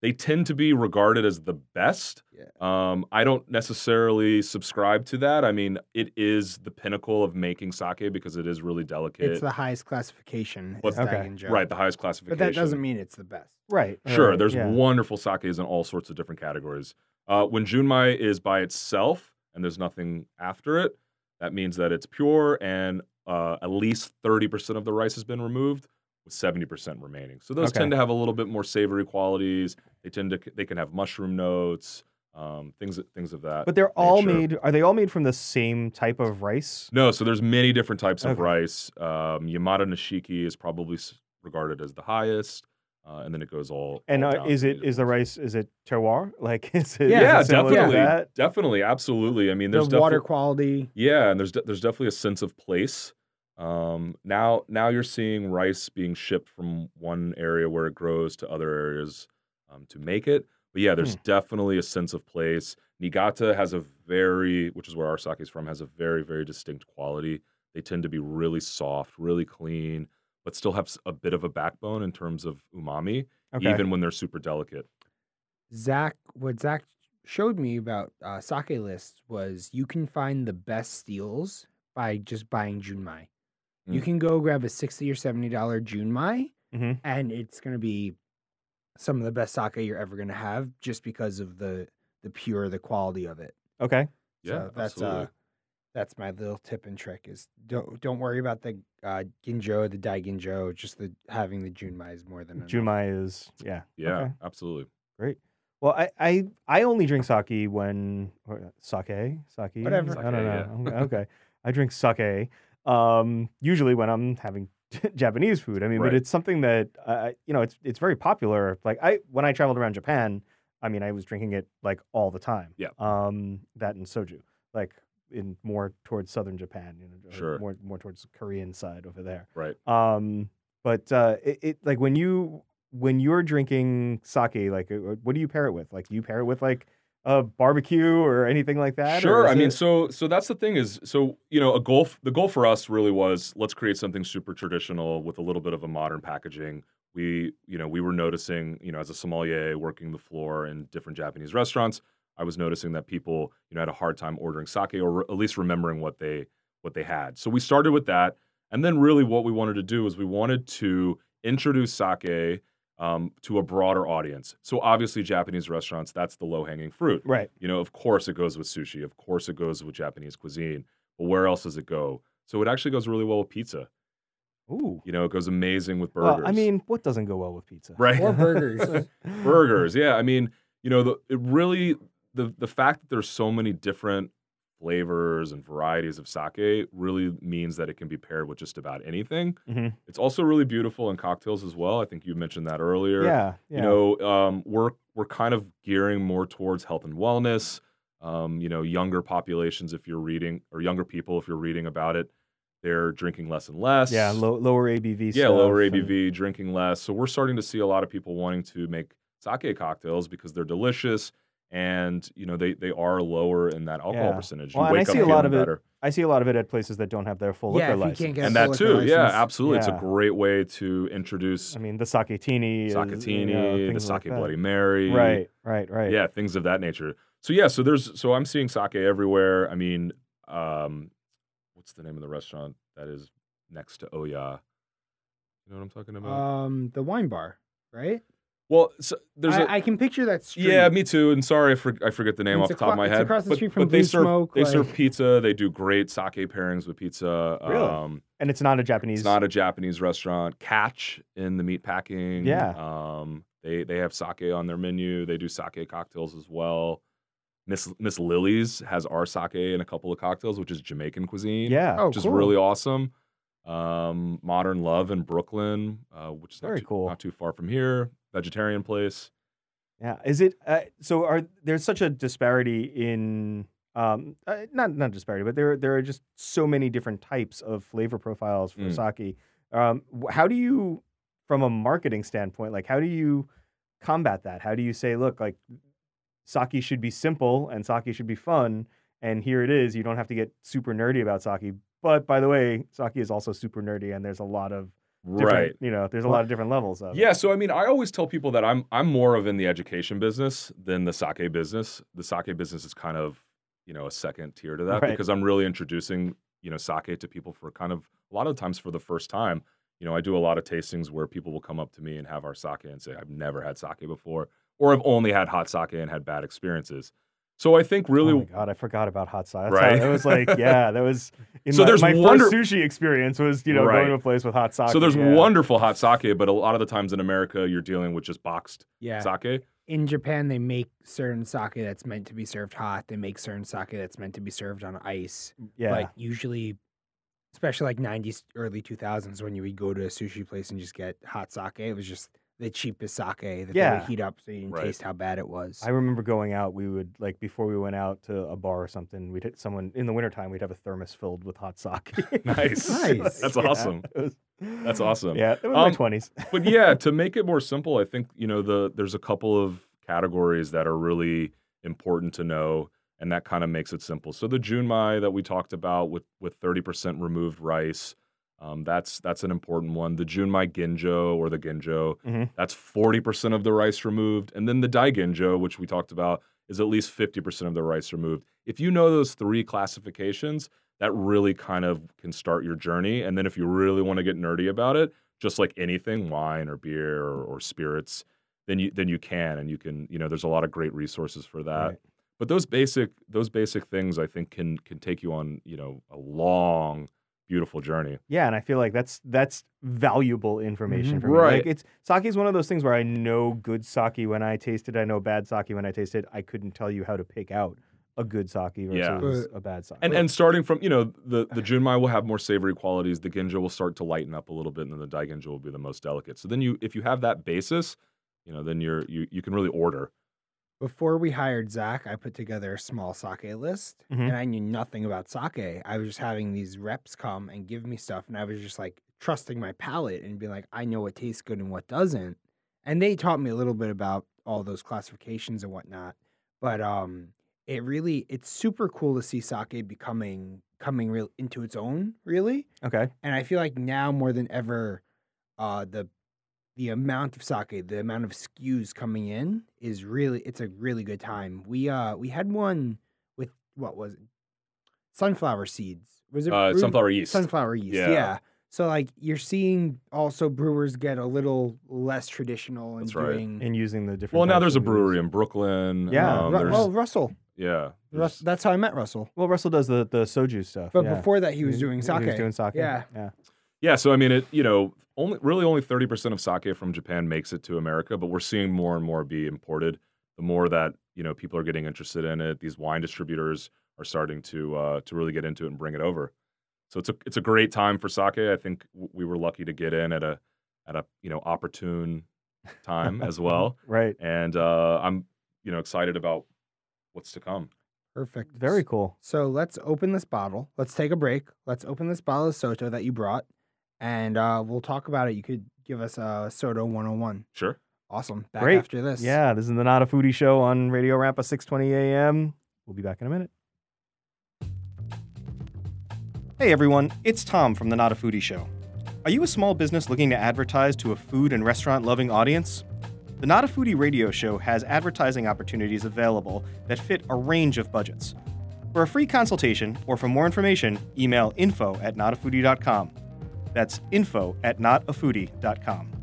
they tend to be regarded as the best. Yeah. Um, I don't necessarily subscribe to that. I mean, it is the pinnacle of making sake because it is really delicate. It's the highest classification. But- is Okay. Right, the highest classification. But that doesn't mean it's the best. Right. Sure, right, there's yeah. wonderful sakes in all sorts of different categories. Uh, when Junmai is by itself and there's nothing after it, that means that it's pure and uh, at least 30% of the rice has been removed with 70% remaining. So those Okay. tend to have a little bit more savory qualities. They tend to they can have mushroom notes, um, things things of that. But they're all nature. made. Are they all made from the same type of rice? No, so there's many different types of rice. Um, Yamada Nishiki is probably regarded as the highest, uh, and then it goes all. And all uh, down is it is the rice? Is it terroir? Like is it? Yeah, is it similar to definitely, that? definitely, absolutely. I mean, The there's water quality. yeah, and there's de- there's definitely a sense of place. Um, now now you're seeing rice being shipped from one area where it grows to other areas um, to make it. But yeah, there's definitely a sense of place. Niigata has a very, which is where our sake is from, has a very very distinct quality. They tend to be really soft, really clean, but still have a bit of a backbone in terms of umami, Okay. even when they're super delicate. Zak, what Zak showed me about uh, sake lists was you can find the best steals by just buying Junmai. You Mm. can go grab a sixty or seventy dollar Junmai, Mhm. and it's gonna be some of the best sake you're ever gonna have, just because of the the pure, the quality of it. okay. Yeah, so that's absolutely. uh, that's my little tip and trick is don't don't worry about the uh, ginjo, the dai ginjo, just the having the Junmai is more than enough. Junmai is yeah. yeah, Okay. absolutely. Great. Well, I, I I only drink sake when or sake sake. Whatever. I don't know. Sake, Okay, okay. I drink sake. Um, usually when I'm having Japanese food. I mean, but it's something that uh, you know it's it's very popular. Like I when I traveled around Japan, I mean, I was drinking it like all the time. Yeah. Um, that and soju, like in more towards southern Japan. You know, Sure. More more towards the Korean side over there. Right. Um, but uh, it, it like when you when you're drinking sake, like uh, what do you pair it with? Like, do you pair it with like a barbecue or anything like that? Sure. I mean, so so that's the thing is so you know a goal the goal for us really was let's create something super traditional with a little bit of a modern packaging. We you know we were noticing you know as a sommelier working the floor in different Japanese restaurants, I was noticing that people you know had a hard time ordering sake or re- at least remembering what they what they had. So we started with that, and then really what we wanted to do is we wanted to introduce sake. Um, to a broader audience. So obviously, Japanese restaurants, that's the low hanging fruit. right. You know, of course it goes with sushi. Of course it goes with Japanese cuisine. But where else does it go? So it actually goes really well with pizza. Ooh. You know, it goes amazing with burgers. Well, I mean, what doesn't go well with pizza? right? Or burgers. burgers. Yeah, I mean, you know, the, it really the the fact that there's so many different flavors and varieties of sake really means that it can be paired with just about anything. Mhm. It's also really beautiful in cocktails as well. I think you mentioned that earlier. Yeah, yeah. You know, um, we're we're kind of gearing more towards health and wellness. Um, you know, younger populations, if you're reading, or younger people, if you're reading about it, they're drinking less and less. yeah, low, lower ABV. yeah, lower stuff and- ABV, drinking less. So we're starting to see a lot of people wanting to make sake cocktails because they're delicious and you know they they are lower in that alcohol Yeah. percentage. Well, you and I wake see a lot of it better. I see a lot of it at places that don't have their full Yeah, liquor license. can't get and that too, liquor yeah, license. absolutely. It's a great way to introduce I mean, the sakatini, is, you know, sakatini, the things like sake. Bloody Mary, Right, right, right. yeah, things of that nature. So yeah, so there's so I'm seeing sake everywhere. I mean, um, what's the name of the restaurant that is next to Oya? You know what I'm talking about? Um, the wine bar, right? Well, so there's I a I can picture that street. yeah, me too. And sorry, I, for, I forget the name It's off the top of acro- my it's head. across the but, street from but they Blue serve Smoke, they serve pizza. They do great sake pairings with pizza. Really? Um, And it's not a Japanese. It's not a Japanese restaurant. Catch in the meat packing. Yeah. Um, they they have sake on their menu. They do sake cocktails as well. Miss Miss Lily's has our sake in a couple of cocktails, which is Jamaican cuisine. Yeah. Oh, which cool. is really awesome. Um, Modern Love in Brooklyn, uh, which is not Very too, cool. not too far from here. Vegetarian place. Yeah. Is it uh, so? Are there's such a disparity in um uh, not not disparity, but there there are just so many different types of flavor profiles for Mm. sake. Um, how do you, from a marketing standpoint, like how do you combat that? How do you say, look, like sake should be simple and sake should be fun, and here it is. You don't have to get super nerdy about sake. But by the way, sake is also super nerdy, and there's a lot of Right. you know, there's a lot of different levels of it. Yeah, so I mean, I always tell people that I'm I'm more of in the education business than the sake business. The sake business is kind of you know a second tier to that Right. because I'm really introducing you know sake to people for kind of a lot of times for the first time. You know, I do a lot of tastings where people will come up to me and have our sake and say, "I've never had sake before," or "I've only had hot sake and had bad experiences." So I think really, Oh my god, I forgot about hot sauce. That's Right? It was like, yeah, that was. In So my, there's my wonder- first sushi experience was, you know, Right. going to a place with hot sake. so there's yeah. wonderful hot sake, but a lot of the times in America, you're dealing with just boxed Yeah. sake. In Japan, they make certain sake that's meant to be served hot. They make certain sake that's meant to be served on ice. Yeah, But usually, especially like 90s, early 2000s, when you would go to a sushi place and just get hot sake, it was just the cheapest sake that they Yeah. would heat up so you didn't Right. taste how bad it was. I remember going out. We would like before we went out to a bar or something. We'd hit someone in the wintertime. We'd have a thermos filled with hot sake. Nice. Nice. That's Yeah, awesome. was- That's awesome. Yeah, it was Um, my twenties. but yeah, to make it more simple, I think you know the there's a couple of categories that are really important to know, and that kind of makes it simple. So the junmai that we talked about with with 30% removed rice, um, that's that's an important one. The junmai ginjo or the ginjo, Mhm. that's 40% of the rice removed, and then the Daiginjo, which we talked about, is at least 50% of the rice removed. If you know those three classifications, that really kind of can start your journey. And then if you really want to get nerdy about it, just like anything, wine or beer or, or spirits, then you then you can and you can, you know, there's a lot of great resources for that. Right. But those basic those basic things I think can can take you on, you know, a long, beautiful journey. Yeah, and I feel like that's that's valuable information Mhm. for me. Right. Like it's sake is one of those things where I know good sake when I taste it. I know bad sake when I taste it. I couldn't tell you how to pick out a good sake versus Yeah. a bad sake. And and starting from, you know, the the junmai will have more savory qualities, the ginjo will start to lighten up a little bit and then the dai ginjo will be the most delicate. So then you if you have that basis, you know, then you're you you can really order. Before we hired Zak, I put together a small sake list Mhm. and I knew nothing about sake. I was just having these reps come and give me stuff, and I was just like trusting my palate and being like, I know what tastes good and what doesn't. And they taught me a little bit about all those classifications and whatnot. But um it really it's super cool to see sake becoming coming real into its own, really. okay. And I feel like now more than ever, uh, the the amount of sake, the amount of SKUs coming in is really it's a really good time. We uh we had one with what was it? Sunflower seeds. Was it Uh brewed- sunflower yeast. Sunflower yeast. Yeah. Yeah. So like you're seeing also brewers get a little less traditional and That's right. doing And using the different. well, now there's a of brewery in Brooklyn. Yeah. um, Ru- well, Russell. yeah. Russ, that's how I met Russell. Well, Russell does the the soju stuff. But yeah. before that, he was doing sake. He was doing sake. Yeah. Yeah. Yeah, so I mean, it you know, only really only thirty percent of sake from Japan makes it to America, but we're seeing more and more be imported. The more that you know people are getting interested in it, these wine distributors are starting to uh, to really get into it and bring it over. So it's a it's a great time for sake. I think we were lucky to get in at a at a you know opportune time as well, Right. and uh, I'm you know excited about what's to come. Perfect. Very cool. So let's open this bottle. Let's take a break. Let's open this bottle of Soto that you brought, and uh, we'll talk about it. You could give us a Soto 101. Sure. Awesome. Back Great. after this. Yeah, this is the Not a Foodie show on Radio Rampa 620 AM. We'll be back in a minute. Hey everyone, it's Tom from the Not a Foodie show. Are you a small business looking to advertise to a food and restaurant loving audience? The Not a Foodie radio show has advertising opportunities available that fit a range of budgets. For a free consultation or for more information, email info at notafoodie.com. That's info at notafoodie.com.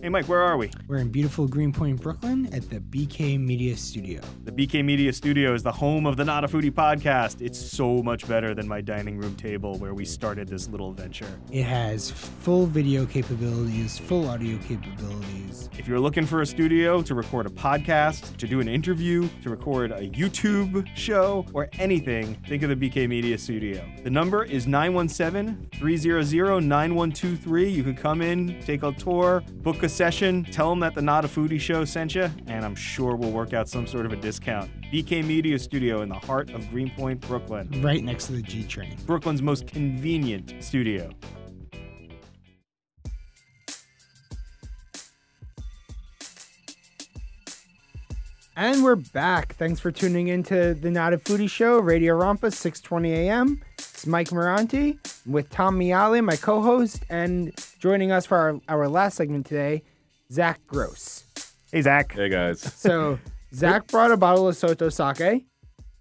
Hey Mike, where are we? We're in beautiful Greenpoint, Brooklyn at the BK Media Studio. The BK Media Studio is the home of the Not a Foodie podcast. It's so much better than my dining room table where we started this little venture. It has full video capabilities, full audio capabilities. If you're looking for a studio to record a podcast, to do an interview, to record a YouTube show, or anything, think of the BK Media Studio. The number is 917 300 9123. You could come in, take a tour, book a session, tell them that the Not a Foodie show sent you, and I'm sure we'll work out some sort of a discount. BK Media Studio in the heart of Greenpoint, Brooklyn. Right next to the G train. Brooklyn's most convenient studio. And we're back. Thanks for tuning in to the Not a Foodie Show, Radio Rampa, 620 a.m. It's Mike Miranti with Tom Miale, my co-host, and joining us for our, our last segment today, Zak Gross. Hey, Zak. Hey guys. So Zak brought a bottle of Soto sake.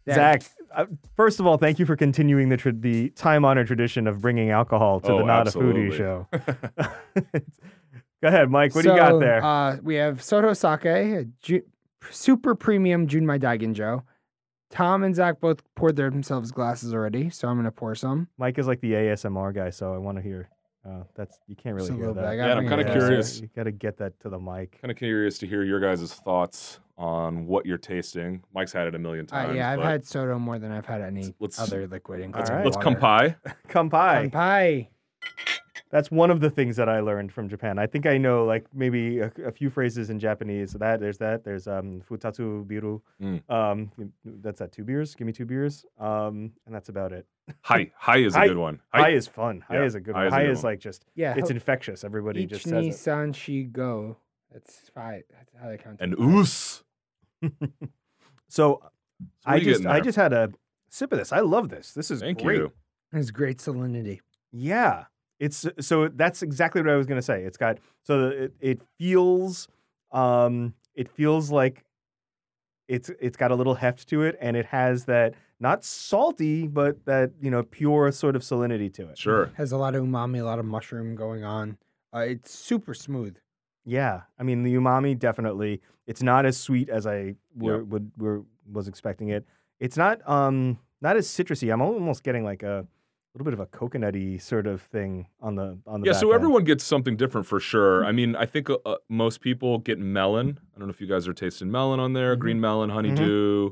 that- Zak, uh, first of all, thank you for continuing the tra- the time honored tradition of bringing alcohol to Oh, the Not absolutely. a Foodie show. Go ahead, Mike. What do you got there? Uh, we have Soto sake, a ju- super premium Junmai Daiginjo. Tom and Zak both poured their themselves glasses already, so I'm gonna pour some. Mike is like the ASMR guy, so I want to hear. Uh, that's you can't really hear. I that. gotta Yeah, I'm kinda closer. curious. You got to get that to the mic. kind of curious to hear your guys' thoughts on what you're tasting. Mike's had it a million Uh, times. yeah, I've had Soto more than I've had any Let's- other liquid, Let's- including Let's water. kampai. Come pie. Kampai. That's one of the things that I learned from Japan. I think I know like maybe a, a few phrases in Japanese. So that there's that. There's um futatsu biru. Mm. Um, that's that two beers. Give me two beers. Um, and that's about it. Hi. Hi is a good one. Hi, is fun. Hi Yeah, is a good high one. is a High is one. like just Yeah, it's infectious. Everybody just says it. Ichni san shi go. That's five. That's how they count. And five. oos. So So I just I just had a sip of this. I love this. This is Thank great. you. It's great salinity. Yeah. It's so that's exactly what I was gonna say. It's got so it, it feels um it feels like it's it's got a little heft to it and it has that not salty but that you know pure sort of salinity to it. Sure. Has a lot of umami, a lot of mushroom going on. Uh, it's super smooth. Yeah, I mean the umami definitely. It's not as sweet as I were, Yeah. would were, was expecting it. It's not um not as citrusy. I'm almost getting like a little bit of a coconutty sort of thing on the on the Yeah, so end. everyone gets something different for sure. I mean, I think uh, uh, most people get melon. I don't know if you guys are tasting melon on there. Mhm. Green melon, honeydew,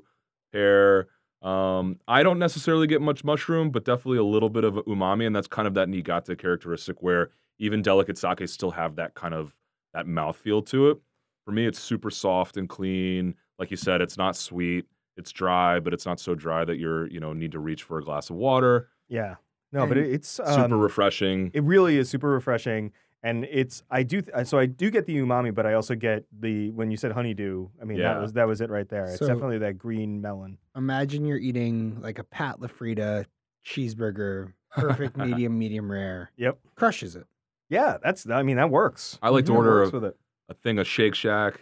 pear. Um, I don't necessarily get much mushroom, but definitely a little bit of umami, and that's kind of that Niigata characteristic where even delicate sake still have that kind of that mouthfeel to it. For me, it's super soft and clean. Like you said, it's not sweet. It's dry, but it's not so dry that you're you know need to reach for a glass of water. Yeah. No, but And it, it's Super um, refreshing. It really is super refreshing, and it's I do th- so I do get the umami, but I also get the when you said honeydew. I mean Yeah. that was that was it right there. It's So- definitely that green melon. Imagine you're eating like a Pat LaFrida cheeseburger, perfect medium, medium rare. Yep. Crushes it. Yeah, that's I mean that works. I like to That order works a, with it. a thing of Shake Shack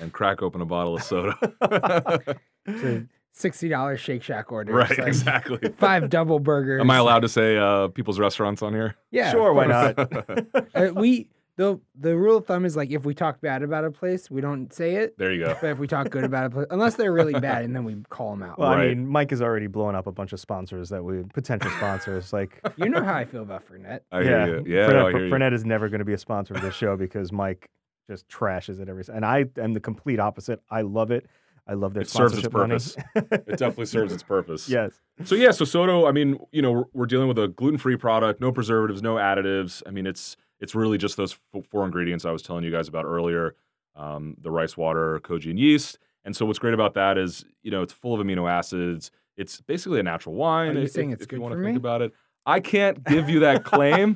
and crack open a bottle of Soto. It's a sixty dollars Shake Shack order. right, like exactly. Five double burgers. Am I allowed to say uh, people's restaurants on here? Yeah, sure, why not? Uh, we the the rule of thumb is like if we talk bad about a place, we don't say it. There you go. But if we talk good about a place, unless they're really bad, and then we call them out. Well, I mean, Mike is already blowing up a bunch of sponsors that we potential sponsors. Like, you know how I feel about Fernet. I yeah, hear you. Yeah, Fernet, I hear you. Fernet is never going to be a sponsor of this show because Mike just trashes it every. s- And I am the complete opposite. I love it. I love their It serves its sponsorship money. purpose. It definitely serves its purpose. yes. So yeah, so Soto, I mean, you know, we're, we're dealing with a gluten-free product, no preservatives, no additives. I mean, it's it's really just those f- four ingredients I was telling you guys about earlier: um, the rice water, koji, and yeast. And so what's great about that is, you know, it's full of amino acids. It's basically a natural wine. Are you if, saying if- it's if you good want to for think me? about it. I can't give you that claim,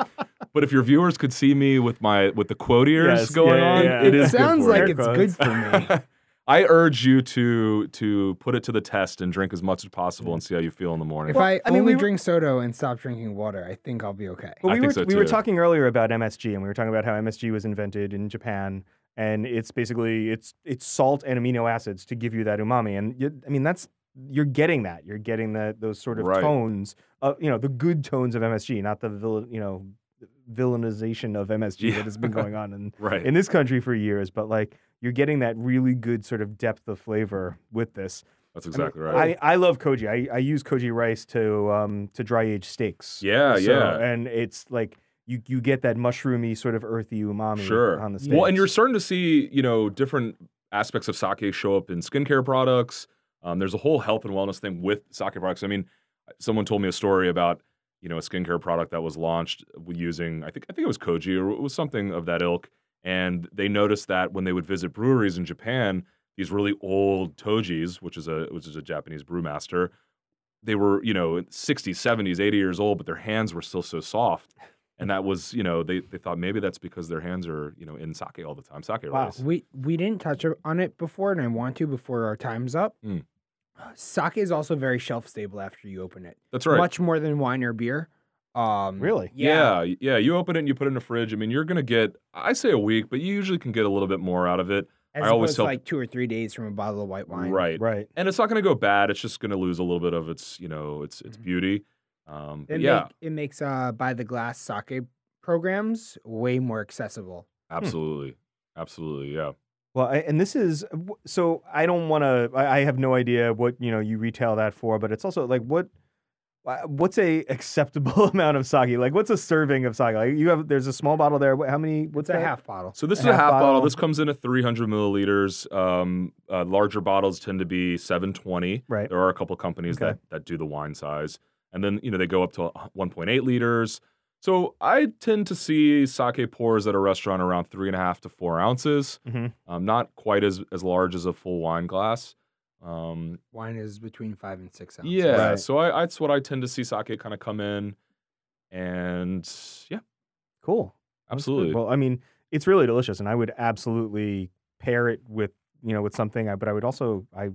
but if your viewers could see me with my with the quote ears Yes, going yeah, on, yeah. it It is good sounds for like it's Air good for me. I urge you to to put it to the test and drink as much as possible and see how you feel in the morning. If I, I mean, only we drink Soto and stop drinking water, I think I'll be okay. But I we think were so we were talking earlier about MSG, and we were talking about how MSG was invented in Japan, and it's basically it's it's salt and amino acids to give you that umami. And you, I mean, that's you're getting that. You're getting that those sort of Right. tones, uh, you know, the good tones of MSG, not the villain, you know, villainization of MSG Yeah. that has been going on in right. in this country for years. But like, you're getting that really good sort of depth of flavor with this. That's I mean, exactly right. I, I love koji. I, I use koji rice to um to dry age steaks. Yeah, So- yeah. And it's like you you get that mushroomy sort of earthy umami Sure. on the steak. Well, and you're starting to see, you know, different aspects of sake show up in skincare products. Um, there's a whole health and wellness thing with sake products. I mean, someone told me a story about, you know, a skincare product that was launched using, I think, I think it was koji or it was something of that ilk. And they noticed that when they would visit breweries in Japan, these really old tojis, which is a which is a Japanese brewmaster, they were, you know, 60s, 70s, 80 years old, but their hands were still so soft. And that was, you know, they, they thought maybe that's because their hands are, you know, in sake all the time, sake Wow. rice. We we didn't touch on it before, and I want to before our time's up. Mm. Sake is also very shelf stable after you open it, That's right. much more than wine or beer. Um, Really? yeah. yeah, You open it and you put it in the fridge. I mean, you're gonna get, I say a week, but you usually can get a little bit more out of it. As I always opposed tell- like two or three days from a bottle of white wine. Right. right. And it's not gonna go bad. It's just gonna lose a little bit of its, you know, its its Mhm. beauty. Um, but It yeah, make, it makes uh by the glass sake programs way more accessible. absolutely, absolutely, yeah. Well, I, and this is so I don't want to. I, I have no idea what you know you retail that for, but it's also like what. Wha- What's a acceptable amount of sake? Like, what's a serving of sake? Like, you have there's a small bottle there. How many? What's It's a that? half bottle. So this A is a half half bottle. bottle. This comes in at 300 milliliters. Um, uh, larger bottles tend to be 720. Right. There are a couple companies Okay. that that do the wine size, and then you know they go up to 1.8 liters. So I tend to see sake pours at a restaurant around three and a half to four ounces. Mhm. Um, not quite as as large as a full wine glass. Um, Wine is between five and six ounces. yeah. Right. So I, that's what I tend to see sake kind of come in, and yeah, Cool. That's good. absolutely. Well, I mean, it's really delicious, and I would absolutely pair it with you know with something. I- But I would also I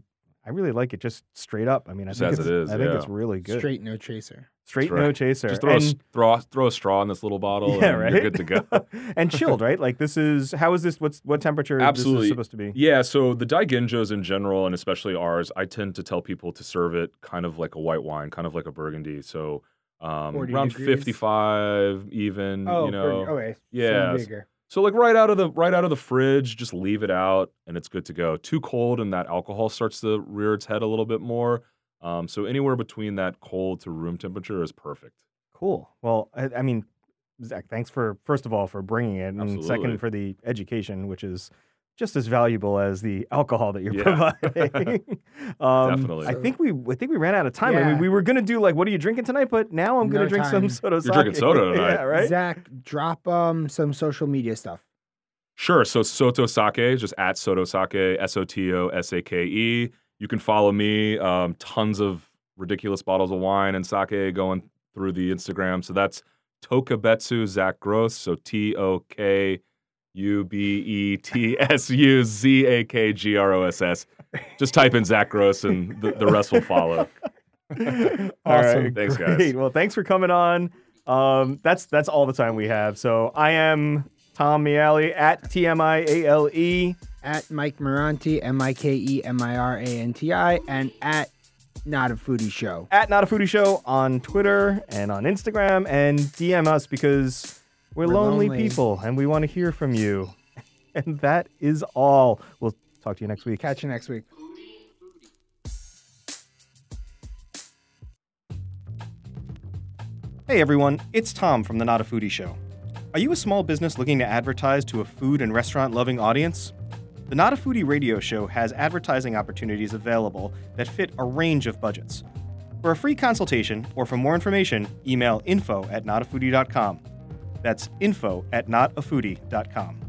I really like it just straight up. I mean, I Just think as it's, it is, I think yeah. it's really good. Straight no chaser. Straight That's no chaser. Just throw, a, and, s- throw, throw a straw in this little bottle, yeah, and right. you're good to go. and chilled, right? Like this is how is this? What's what temperature? Is this Absolutely. is supposed to be. Yeah, so the Daiginjos in general, and especially ours, I tend to tell people to serve it kind of like a white wine, kind of like a Burgundy. So um, 40 around degrees? 55 even, Oh, you know. okay. so Yeah, bigger. So like right out of the right out of the fridge, just leave it out and it's good to go. Too cold and that alcohol starts to rear its head a little bit more. Um, so anywhere between that cold to room temperature is perfect. Cool. Well, I, I mean, Zak, thanks for first of all for bringing it, and Absolutely. second for the education, which is just as valuable as the alcohol that you're Yeah. providing. um, Definitely. I think we I think we ran out of time. I mean, we were gonna do like, what are you drinking tonight? But now I'm gonna No drink some Soto. You're drinking sake. soda tonight. yeah, right. Zak, drop um some social media stuff. Sure. So Soto Sake, just at Soto Sake, S O T O S A K E. You can follow me. Um, tons of ridiculous bottles of wine and sake going through the Instagram. So that's Tokubetsu Zach Gross. So T O K U B E T S U Z A K G R O S S. Just type in Zak Gross and the, the rest will follow. awesome. right. Thanks, guys. Well, thanks for coming on. Um, that's that's all the time we have. So I am Tom Miale at T M I A L E. At Mike Miranti, M I K E M I R A N T I, and at Not a Foodie Show. at Not a Foodie Show on Twitter and on Instagram, and DM us because We're, We're lonely, lonely. people and we want to hear from you. And that is all. We'll talk to you next week. Catch you next week. Hey everyone, it's Tom from the Not a Foodie Show. Are you a small business looking to advertise to a food and restaurant loving audience? The Not a Foodie radio show has advertising opportunities available that fit a range of budgets. For a free consultation or for more information, email info at notafoodie.com. That's info at notafoodie.com.